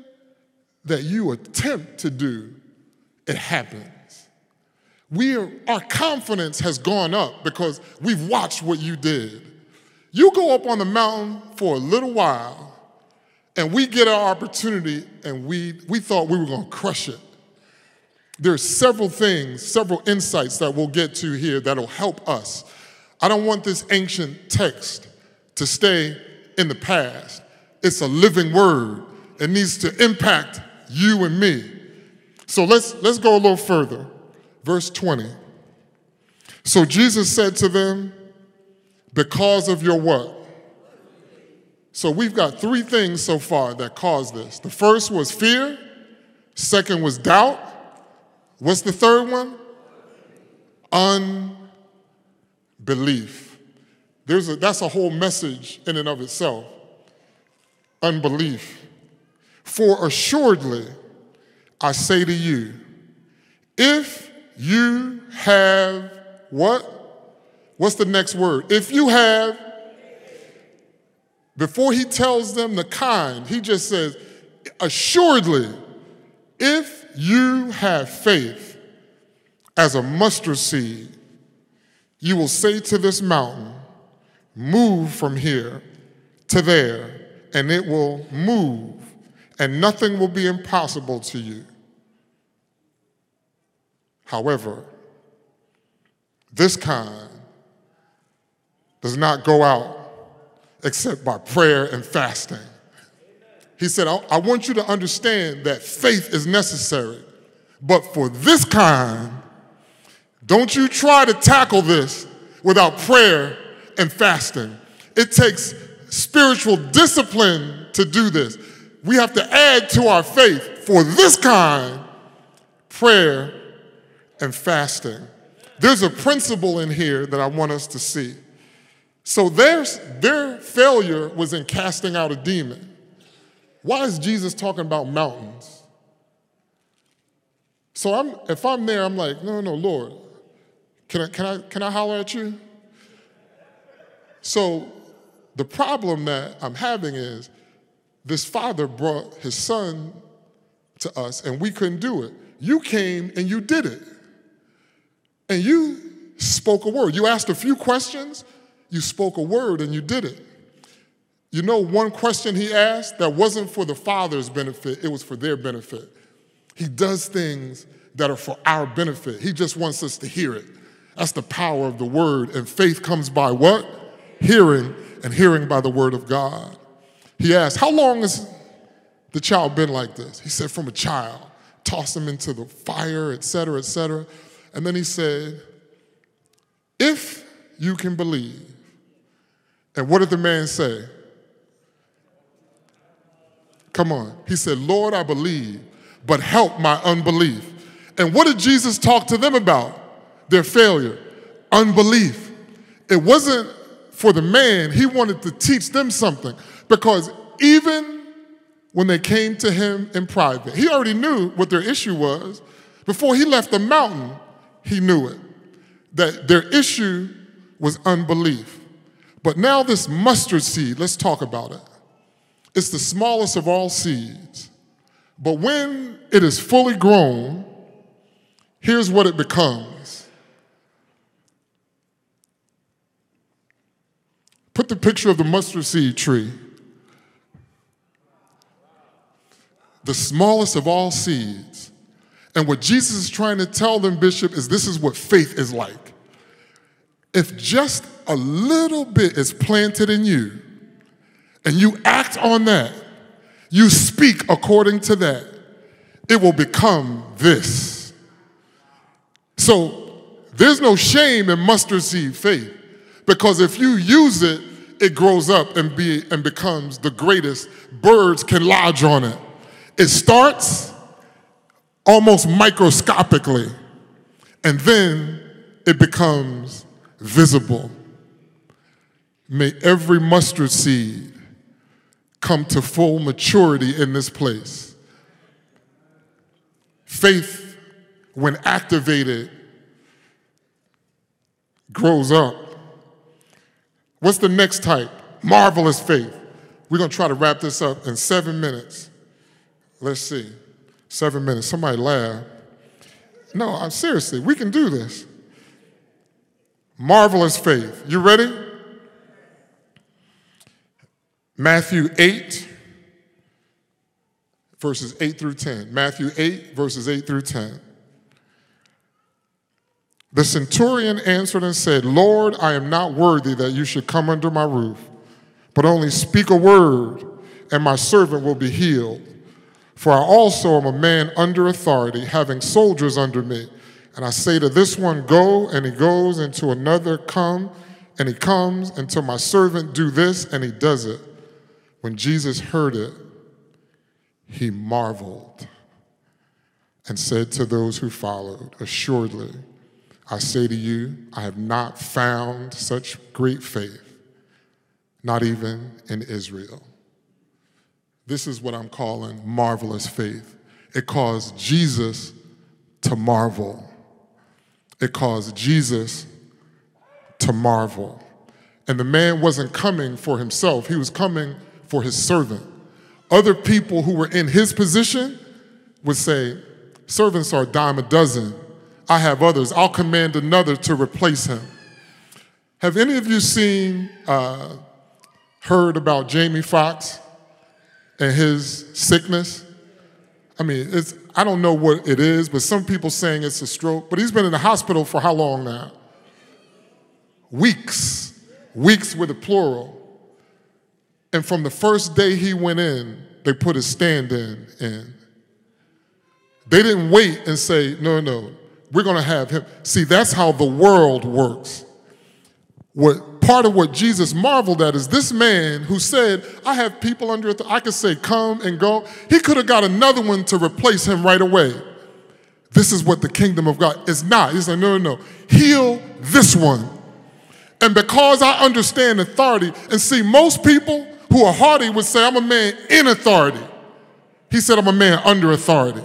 that you attempt to do, it happens. We are, our confidence has gone up because we've watched what you did. You go up on the mountain for a little while, and we get our opportunity, and we, we thought we were going to crush it. There's several things, several insights that we'll get to here that'll help us. I don't want this ancient text to stay in the past. It's a living word. It needs to impact you and me. So let's, let's go a little further. Verse 20. So Jesus said to them, Because of your what? So we've got three things so far that caused this. The first was fear, second was doubt. What's the third one? Unbelief. There's a, that's a whole message in and of itself. Unbelief. For assuredly, I say to you, if you have what? What's the next word? If you have, before he tells them the kind, he just says, assuredly, if you have faith as a mustard seed, you will say to this mountain, move from here to there, and it will move, and nothing will be impossible to you. However, this kind does not go out except by prayer and fasting. He said, I, want you to understand that faith is necessary, but for this kind, don't you try to tackle this without prayer and fasting. It takes spiritual discipline to do this. We have to add to our faith for this kind prayer and fasting. There's a principle in here that I want us to see. So their, their failure was in casting out a demon. Why is Jesus talking about mountains? So I'm, if I'm there, I'm like, no, no, Lord, can I, can I, can I holler at you? So the problem that I'm having is this father brought his son to us and we couldn't do it. You came and you did it. And you spoke a word. You asked a few questions, you spoke a word, and you did it. You know, one question he asked that wasn't for the Father's benefit, it was for their benefit. He does things that are for our benefit. He just wants us to hear it. That's the power of the word. And faith comes by what? Hearing, and hearing by the word of God. He asked, How long has the child been like this? He said, From a child. Toss him into the fire, et cetera, et cetera. And then he said, If you can believe. And what did the man say? Come on. He said, Lord, I believe, but help my unbelief. And what did Jesus talk to them about? Their failure, unbelief. It wasn't for the man, he wanted to teach them something because even when they came to him in private, he already knew what their issue was. Before he left the mountain, he knew it that their issue was unbelief. But now, this mustard seed, let's talk about it. It's the smallest of all seeds. But when it is fully grown, here's what it becomes. Put the picture of the mustard seed tree. The smallest of all seeds. And what Jesus is trying to tell them, Bishop, is this is what faith is like. If just a little bit is planted in you, and you act on that, you speak according to that, it will become this. So there's no shame in mustard seed faith because if you use it, it grows up and, be, and becomes the greatest. Birds can lodge on it. It starts almost microscopically, and then it becomes visible. May every mustard seed come to full maturity in this place. Faith, when activated, grows up. What's the next type? Marvelous faith. We're going to try to wrap this up in seven minutes. Let's see. Seven minutes. Somebody laugh. No, I'm seriously, we can do this. Marvelous faith. You ready? Matthew 8, verses 8 through 10. Matthew 8, verses 8 through 10. The centurion answered and said, Lord, I am not worthy that you should come under my roof, but only speak a word, and my servant will be healed. For I also am a man under authority, having soldiers under me. And I say to this one, Go, and he goes, and to another, Come, and he comes, and to my servant, Do this, and he does it. When Jesus heard it, he marveled and said to those who followed, Assuredly, I say to you, I have not found such great faith, not even in Israel. This is what I'm calling marvelous faith. It caused Jesus to marvel. It caused Jesus to marvel. And the man wasn't coming for himself, he was coming for his servant. Other people who were in his position would say, Servants are a dime a dozen. I have others. I'll command another to replace him. Have any of you seen, uh, heard about Jamie Foxx and his sickness? I mean, it's, I don't know what it is, but some people saying it's a stroke. But he's been in the hospital for how long now? Weeks. Weeks with a plural. And from the first day he went in, they put his stand in in. They didn't wait and say, no, no, we're going to have him. See, that's how the world works. What part of what Jesus marveled at is this man who said, I have people under authority. I could say, come and go. He could have got another one to replace him right away. This is what the kingdom of God is not. He said, no, no, no. Heal this one. And because I understand authority, and see, most people who are haughty would say, I'm a man in authority. He said, I'm a man under authority.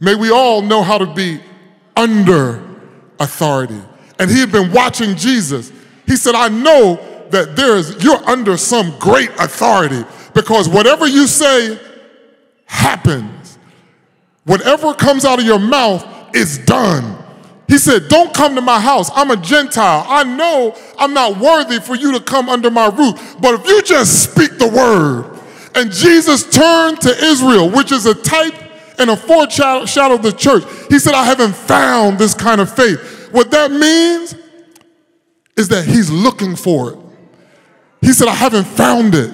May we all know how to be under authority. And he had been watching Jesus. He said, I know that there is, you're under some great authority Because whatever you say happens. Whatever comes out of your mouth is done. He said, Don't come to my house. I'm a Gentile. I know I'm not worthy for you to come under my roof. But if you just speak the word, and Jesus turned to Israel, which is a type and a foreshadow shadow of the church, he said, I haven't found this kind of faith. What that means is that he's looking for it. He said, I haven't found it.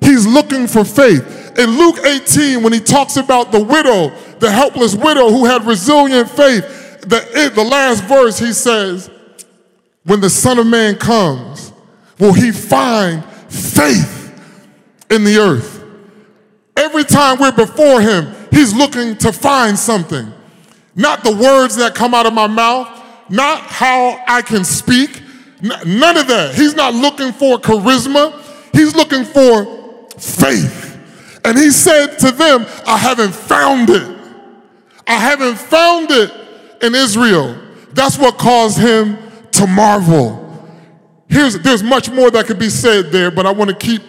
He's looking for faith. In Luke 18, when he talks about the widow, the helpless widow who had resilient faith, the, the last verse, he says, When the Son of Man comes, will he find faith in the earth? Every time we're before him, he's looking to find something. Not the words that come out of my mouth, not how I can speak, none of that. He's not looking for charisma, he's looking for faith. And he said to them, I haven't found it. I haven't found it in Israel. That's what caused him to marvel. Here's, there's much more that could be said there, but I want to keep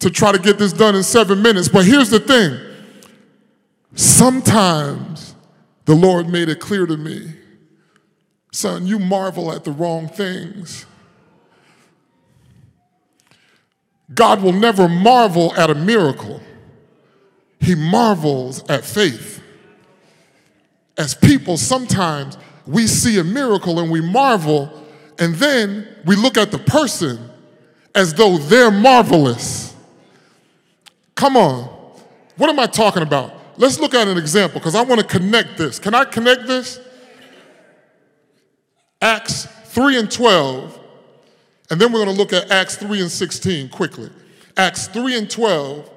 to try to get this done in seven minutes. But here's the thing sometimes the Lord made it clear to me son, you marvel at the wrong things. God will never marvel at a miracle, He marvels at faith as people, sometimes we see a miracle and we marvel, and then we look at the person as though they're marvelous. Come on. What am I talking about? Let's look at an example because I want to connect this. Can I connect this? Acts 3 and 12, and then we're going to look at Acts 3 and 16 quickly. Acts 3 and 12,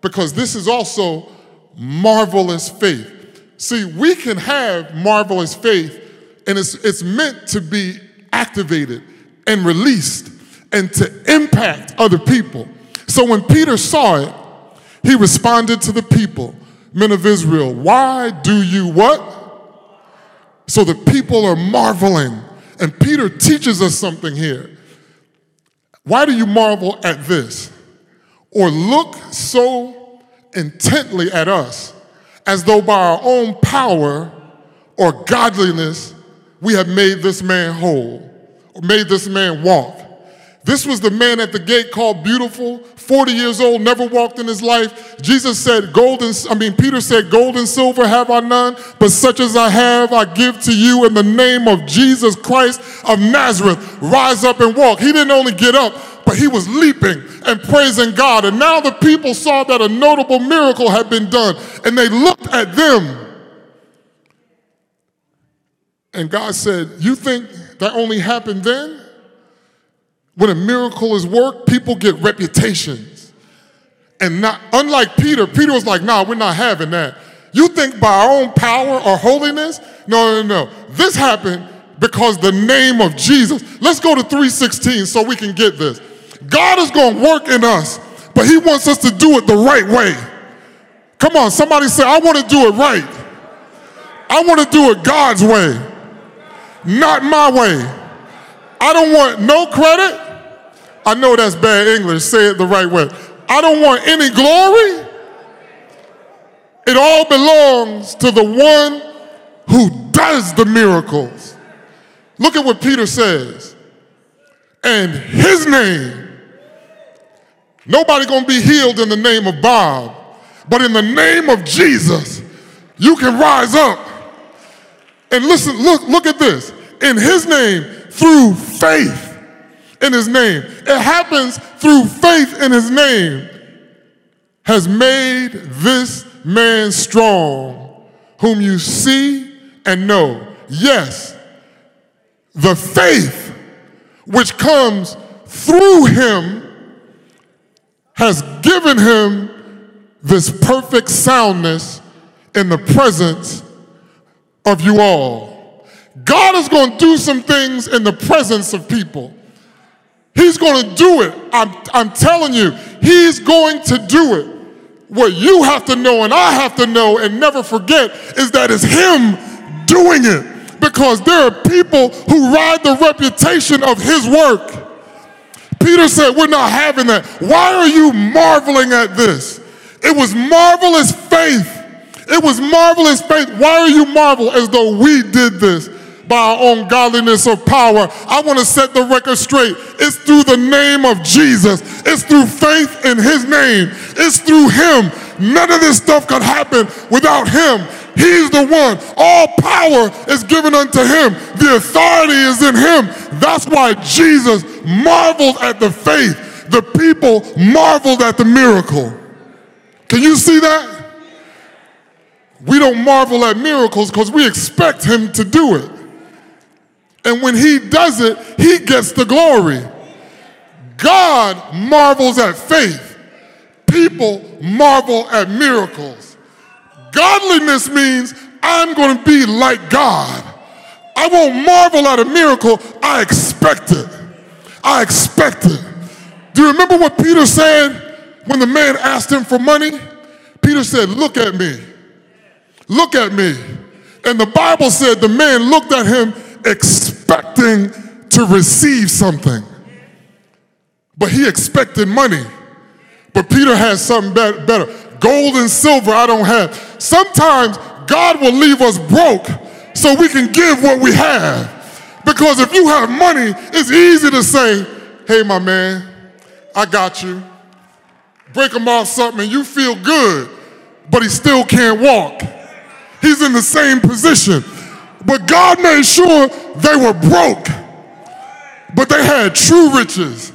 because this is also marvelous faith. See, we can have marvelous faith, and it's, it's meant to be activated and released and to impact other people. So when Peter saw it, he responded to the people, men of Israel, why do you what? So the people are marveling. And Peter teaches us something here. Why do you marvel at this? Or look so intently at us as though by our own power or godliness we have made this man whole or made this man walk. This was the man at the gate called beautiful, 40 years old, never walked in his life. Jesus said, Gold and, I mean, Peter said, Gold and silver have I none, but such as I have I give to you in the name of Jesus Christ of Nazareth. Rise up and walk. He didn't only get up, but he was leaping and praising God. And now the people saw that a notable miracle had been done, and they looked at them. And God said, You think that only happened then? When a miracle is worked, people get reputations. And not unlike Peter, Peter was like, nah, we're not having that. You think by our own power or holiness? No, no, no. This happened because the name of Jesus. Let's go to 316 so we can get this. God is going to work in us, but He wants us to do it the right way. Come on, somebody say, I want to do it right. I want to do it God's way, not my way. I don't want no credit. I know that's bad English. Say it the right way. I don't want any glory. It all belongs to the one who does the miracles. Look at what Peter says. And his name Nobody gonna be healed in the name of Bob, but in the name of Jesus, you can rise up. And listen, look, look at this. In his name, through faith in his name. It happens through faith in his name, has made this man strong, whom you see and know. Yes, the faith which comes through him has given him this perfect soundness in the presence of you all. God is going to do some things in the presence of people. He's going to do it. I'm, I'm telling you, He's going to do it. What you have to know and I have to know and never forget is that it's Him doing it. Because there are people who ride the reputation of His work Peter said, We're not having that. Why are you marveling at this? It was marvelous faith. It was marvelous faith. Why are you marvel as though we did this? By our own godliness or power. I want to set the record straight. It's through the name of Jesus, it's through faith in his name, it's through him. None of this stuff could happen without him. He's the one. All power is given unto him. The authority is in him. That's why Jesus marveled at the faith. The people marveled at the miracle. Can you see that? We don't marvel at miracles because we expect him to do it. And when he does it, he gets the glory. God marvels at faith. People marvel at miracles. Godliness means I'm going to be like God. I won't marvel at a miracle, I expect it. I expect it. Do you remember what Peter said when the man asked him for money? Peter said, Look at me. Look at me. And the Bible said the man looked at him expecting to receive something. But he expected money. But Peter has something better. Gold and silver I don't have. Sometimes God will leave us broke so we can give what we have. Because if you have money, it's easy to say, hey, my man, I got you. Break him off something and you feel good, but he still can't walk. He's in the same position. But God made sure they were broke, but they had true riches.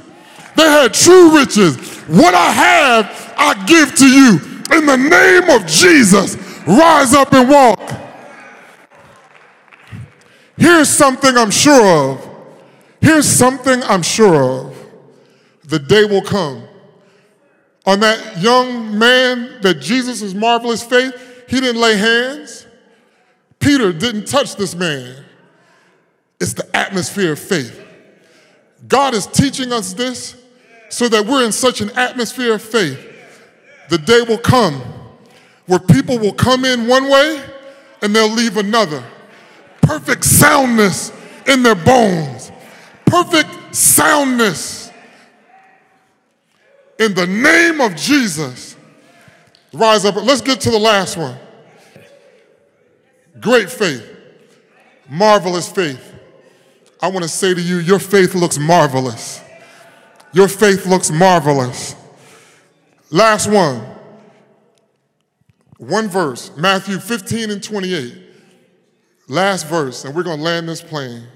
They had true riches. What I have, I give to you. In the name of Jesus, rise up and walk. Here's something I'm sure of. Here's something I'm sure of. The day will come. On that young man that Jesus' marvelous faith, he didn't lay hands. Peter didn't touch this man. It's the atmosphere of faith. God is teaching us this so that we're in such an atmosphere of faith. The day will come where people will come in one way and they'll leave another. Perfect soundness in their bones. Perfect soundness. In the name of Jesus, rise up. Let's get to the last one. Great faith, marvelous faith. I want to say to you, your faith looks marvelous. Your faith looks marvelous. Last one. One verse, Matthew 15 and 28. Last verse, and we're going to land this plane.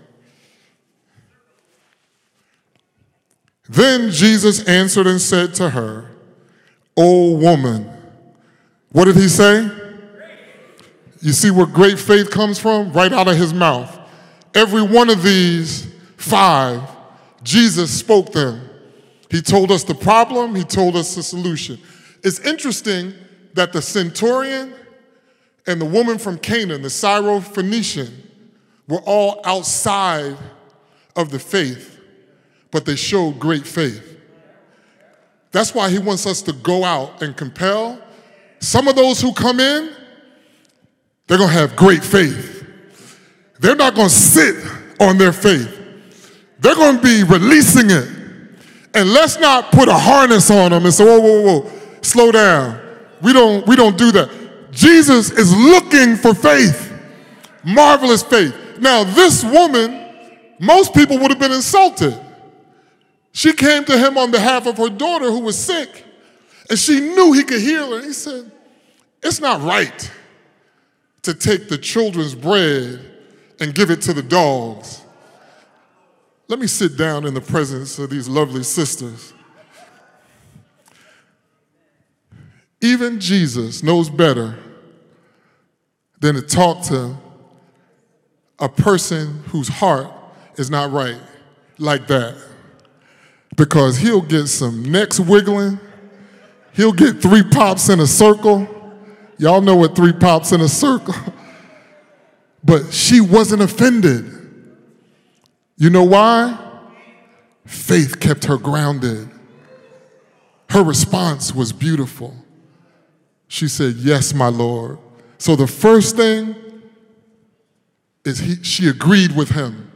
Then Jesus answered and said to her, O woman, what did he say? You see where great faith comes from? Right out of his mouth. Every one of these five, Jesus spoke them. He told us the problem, he told us the solution. It's interesting that the centurion and the woman from Canaan, the Syrophoenician, were all outside of the faith, but they showed great faith. That's why he wants us to go out and compel. Some of those who come in, they're going to have great faith. They're not going to sit on their faith. They're going to be releasing it. And let's not put a harness on them and say, whoa, whoa, whoa, slow down. We don't, we don't do that. Jesus is looking for faith, marvelous faith. Now, this woman, most people would have been insulted. She came to him on behalf of her daughter who was sick, and she knew he could heal her. He said, It's not right to take the children's bread and give it to the dogs. Let me sit down in the presence of these lovely sisters. Even Jesus knows better than to talk to a person whose heart is not right like that. Because he'll get some necks wiggling, he'll get three pops in a circle Y'all know what three pops in a circle. but she wasn't offended. You know why? Faith kept her grounded. Her response was beautiful. She said, Yes, my Lord. So the first thing is he, she agreed with him.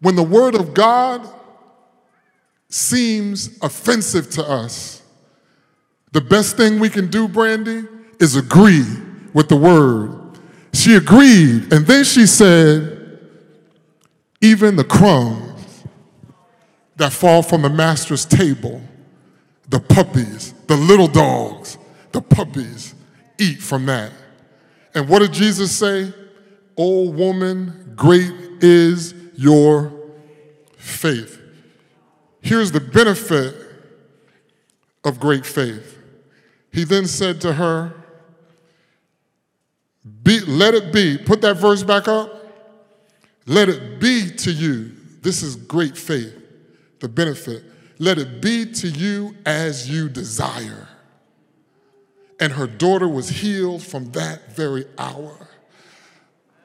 When the word of God seems offensive to us, the best thing we can do, Brandy, is agree with the word. She agreed, and then she said, even the crumbs that fall from the master's table, the puppies, the little dogs, the puppies eat from that. And what did Jesus say? O woman, great is your faith. Here's the benefit of great faith. He then said to her, be, Let it be. Put that verse back up. Let it be to you. This is great faith, the benefit. Let it be to you as you desire. And her daughter was healed from that very hour.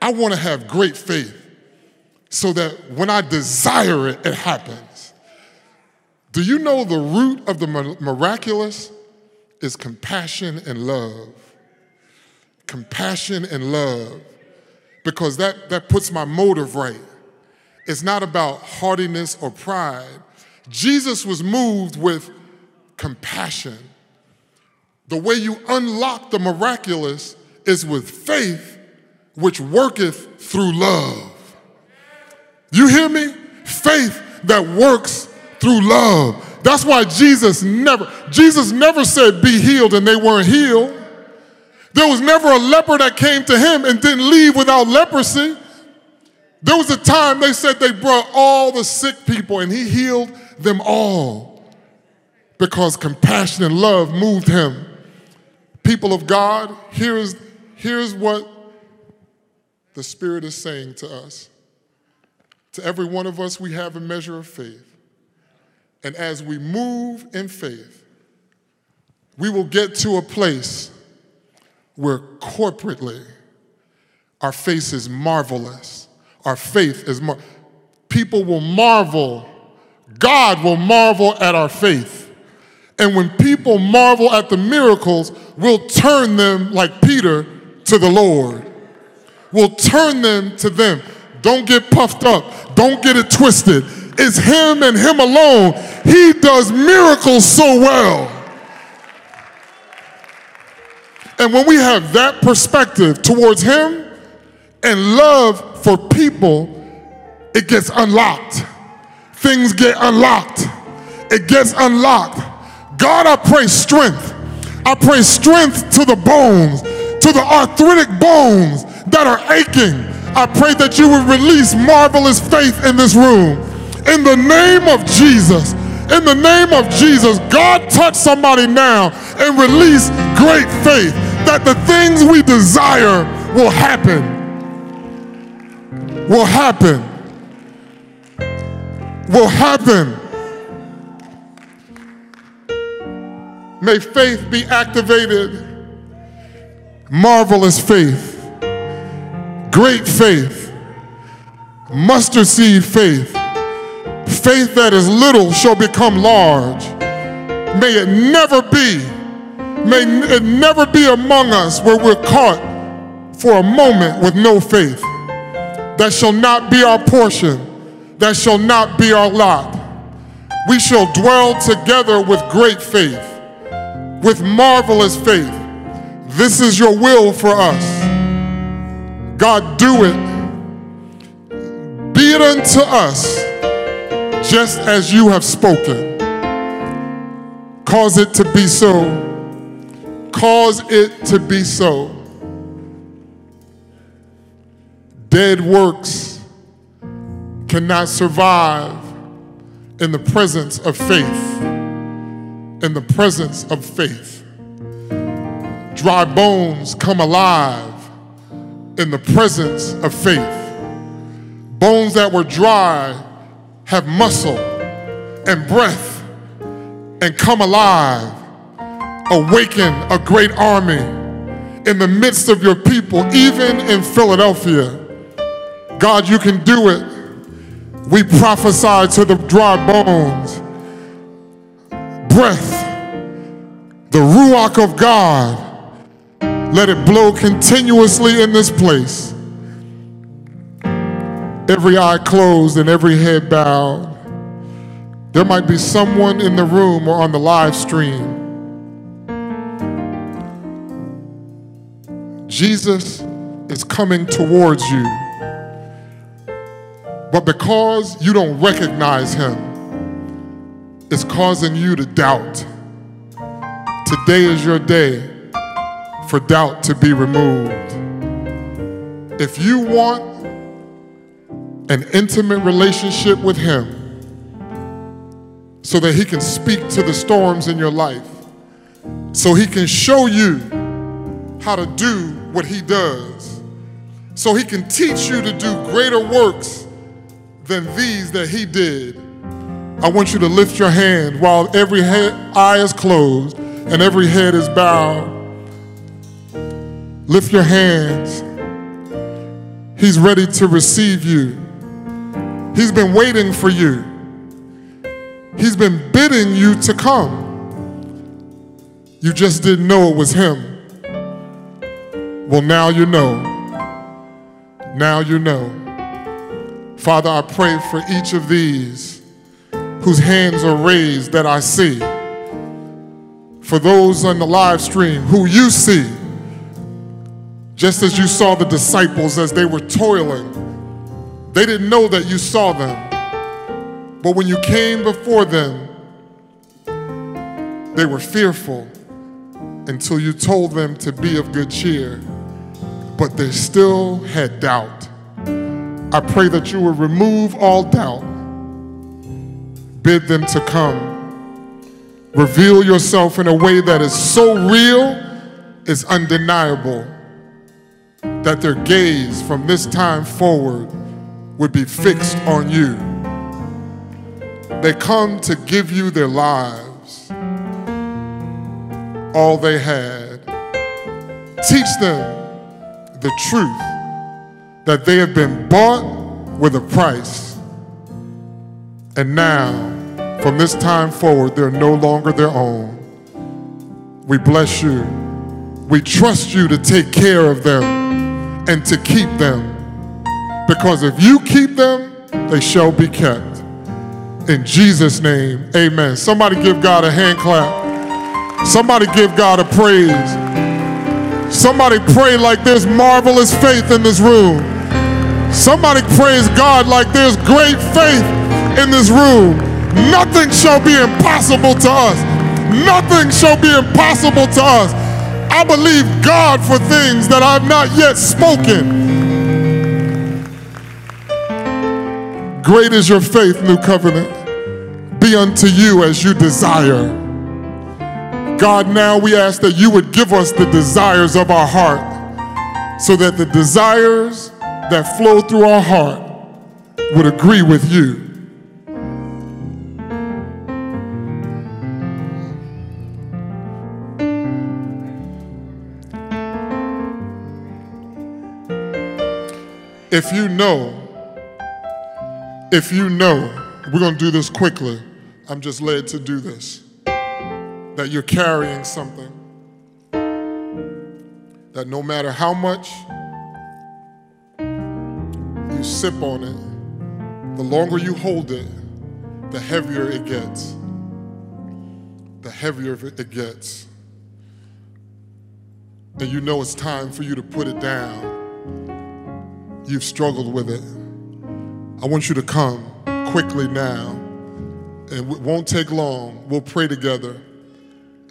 I want to have great faith so that when I desire it, it happens. Do you know the root of the miraculous is compassion and love? Compassion and love, because that, that puts my motive right. It's not about haughtiness or pride. Jesus was moved with compassion. The way you unlock the miraculous is with faith, which worketh through love. You hear me? Faith that works through love. That's why Jesus never, Jesus never said, be healed, and they weren't healed. There was never a leper that came to him and didn't leave without leprosy. There was a time they said they brought all the sick people and he healed them all because compassion and love moved him. People of God, here's, here's what the Spirit is saying to us. To every one of us, we have a measure of faith. And as we move in faith, we will get to a place where corporately our faith is marvelous. Our faith is mar- people will marvel. God will marvel at our faith. And when people marvel at the miracles, we'll turn them like Peter to the Lord. We'll turn them to them. Don't get puffed up. Don't get it twisted. It's Him and Him alone. He does miracles so well. And when we have that perspective towards Him and love for people, it gets unlocked. Things get unlocked. It gets unlocked. God, I pray strength. I pray strength to the bones, to the arthritic bones that are aching. I pray that you would release marvelous faith in this room. In the name of Jesus, in the name of Jesus, God touch somebody now and release great faith that the things we desire will happen. Will happen. Will happen. May faith be activated. Marvelous faith. Great faith. Mustard seed faith. Faith that is little shall become large. May it never be, may it never be among us where we're caught for a moment with no faith. That shall not be our portion. That shall not be our lot. We shall dwell together with great faith, with marvelous faith. This is your will for us. God, do it. Be it unto us just as you have spoken. Cause it to be so. Cause it to be so. Dead works cannot survive in the presence of faith. In the presence of faith. Dry bones come alive in the presence of faith. Bones that were dry have muscle and breath and come alive. Awaken a great army in the midst of your people, even in Philadelphia. God, you can do it. We prophesy to the dry bones. Breath, the Ruach of God, let it blow continuously in this place every eye closed and every head bowed. There might be someone in the room or on the live stream. Jesus is coming towards you. But because you don't recognize him, it's causing you to doubt. Today is your day for doubt to be removed. If you want an intimate relationship with him, so that he can speak to the storms in your life, so he can show you how to do what he does, so he can teach you to do greater works than these that he did. I want you to lift your hand while every head, eye is closed and every head is bowed. Lift your hands. He's ready to receive you. He's been waiting for you. He's been bidding you to come. You just didn't know it was Him. Well, now you know. Now you know. Father, I pray for each of these whose hands are raised that I see. For those on the live stream who you see, just as you saw the disciples as they were toiling, they didn't know that you saw them. But when you came before them, they were fearful until you told them to be of good cheer, but they still had doubt. I pray that you will remove all doubt, bid them to come, reveal yourself in a way that is so real, is undeniable, that their gaze from this time forward would be fixed on you. They come to give you their lives, all they had. Teach them the truth that they have been bought with a price. And now, from this time forward, they're no longer their own. We bless you. We trust you to take care of them and to keep them. Because if you keep them, they shall be kept. In Jesus' name, amen. Somebody give God a hand clap. Somebody give God a praise. Somebody pray like there's marvelous faith in this room. Somebody praise God like there's great faith in this room. Nothing shall be impossible to us. Nothing shall be impossible to us. I believe God for things that I've not yet spoken. Great is your faith, New Covenant be unto you as you desire. God, now we ask that you would give us the desires of our heart so that the desires that flow through our heart would agree with you. If you know, if you know, we're going to do this quickly. I'm just led to do this. That you're carrying something. That no matter how much you sip on it, the longer you hold it, the heavier it gets. The heavier it gets. And you know it's time for you to put it down. You've struggled with it. I want you to come quickly now and it won't take long. We'll pray together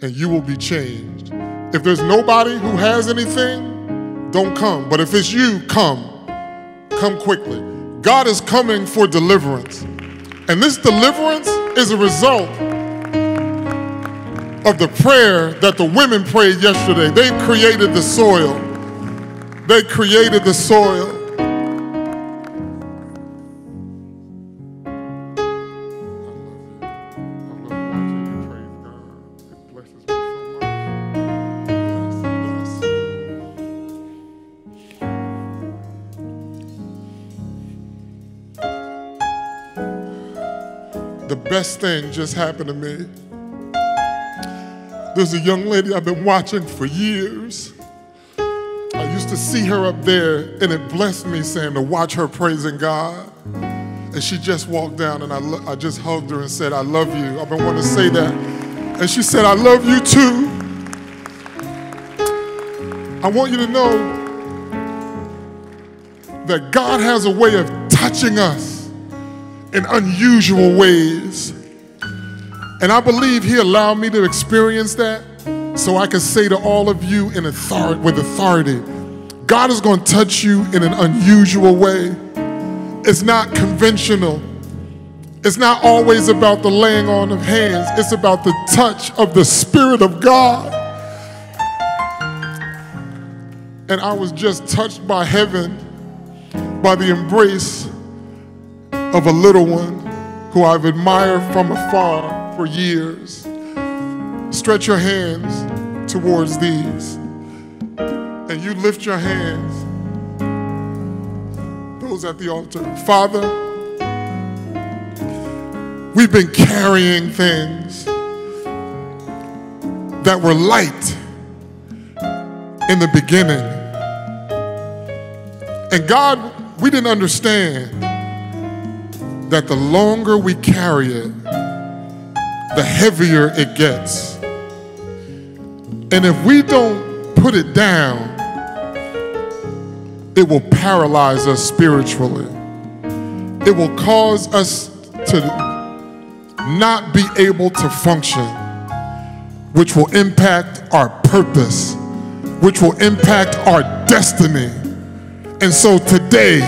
and you will be changed. If there's nobody who has anything, don't come. But if it's you, come. Come quickly. God is coming for deliverance. And this deliverance is a result of the prayer that the women prayed yesterday. They created the soil. They created the soil. Best thing just happened to me. There's a young lady I've been watching for years. I used to see her up there, and it blessed me, Sam, to watch her praising God. And And she just walked down and I, lo- I just hugged her and said, I love you. I've been wanting to say that. And she said, I love you too. I want you to know that God has a way of touching us in unusual ways. And I believe He allowed me to experience that so I can say to all of you in authority, with authority, God is going to touch you in an unusual way. It's not conventional. It's not always about the laying on of hands. It's about the touch of the Spirit of God. And I was just touched by heaven, by the embrace of a little one who I've admired from afar for years. Stretch your hands towards these, and you lift your hands. Those at the altar. Father, we've been carrying things that were light in the beginning. And God, we didn't understand that the longer we carry it, the heavier it gets. And if we don't put it down, it will paralyze us spiritually. It will cause us to not be able to function, which will impact our purpose, which will impact our destiny. And so today,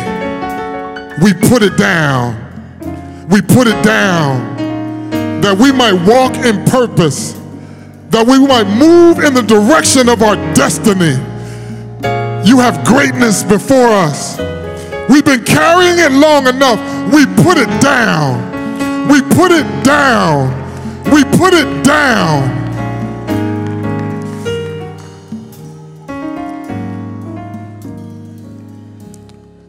we put it down. We put it down that we might walk in purpose, that we might move in the direction of our destiny. You have greatness before us. We've been carrying it long enough. We put it down. We put it down. We put it down.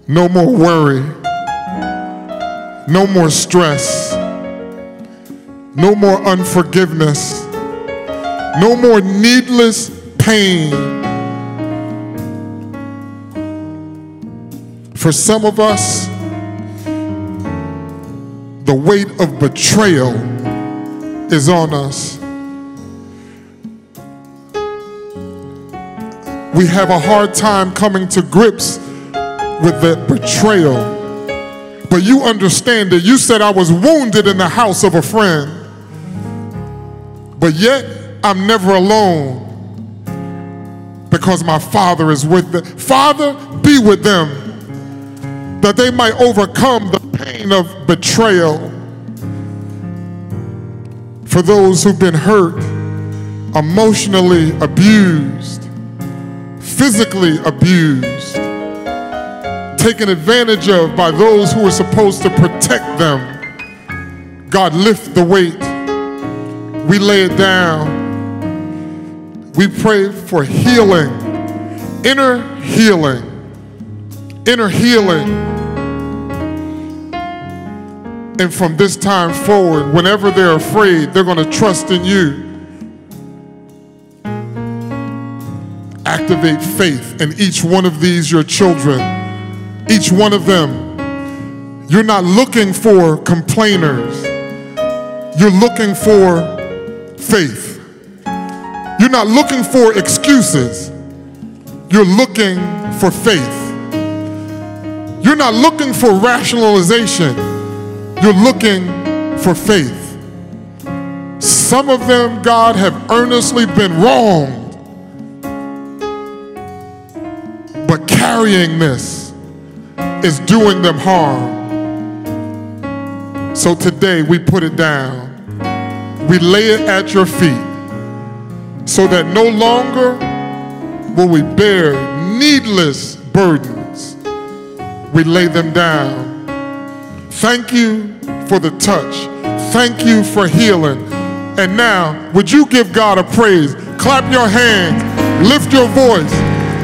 No more worry. No more stress. No more unforgiveness. No more needless pain. For some of us, the weight of betrayal is on us. We have a hard time coming to grips with that betrayal. But you understand it. You said I was wounded in the house of a friend. But yet I'm never alone because my Father is with them. Father, be with them that they might overcome the pain of betrayal. For those who've been hurt, emotionally abused, physically abused, taken advantage of by those who are supposed to protect them. God, lift the weight. We lay it down. We pray for healing, inner healing, inner healing. And from this time forward, whenever they're afraid, they're going to trust in you. Activate faith in each one of these, your children each one of them. You're not looking for complainers, you're looking for faith. You're not looking for excuses, you're looking for faith. You're not looking for rationalization, you're looking for faith. Some of them, God, have earnestly been wronged, but carrying this is doing them harm. So today we put it down. We lay it at your feet so that no longer will we bear needless burdens. We lay them down. Thank you for the touch. Thank you for healing. And now, would you give God a praise? Clap your hands. Lift your voice.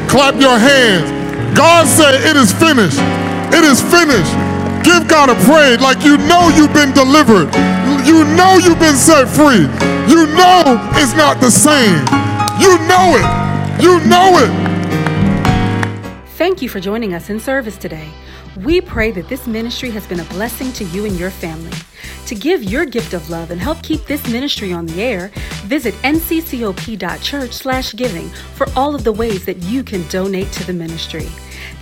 Clap your hands. God said, It is finished. It is finished. Give God a praise like you know you've been delivered. You know you've been set free. You know it's not the same. You know it. You know it. Thank you for joining us in service today. We pray that this ministry has been a blessing to you and your family. To give your gift of love and help keep this ministry on the air, visit nccop.church/giving for all of the ways that you can donate to the ministry.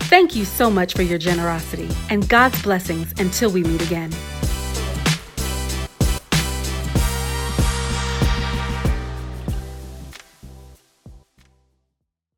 Thank you so much for your generosity and God's blessings until we meet again.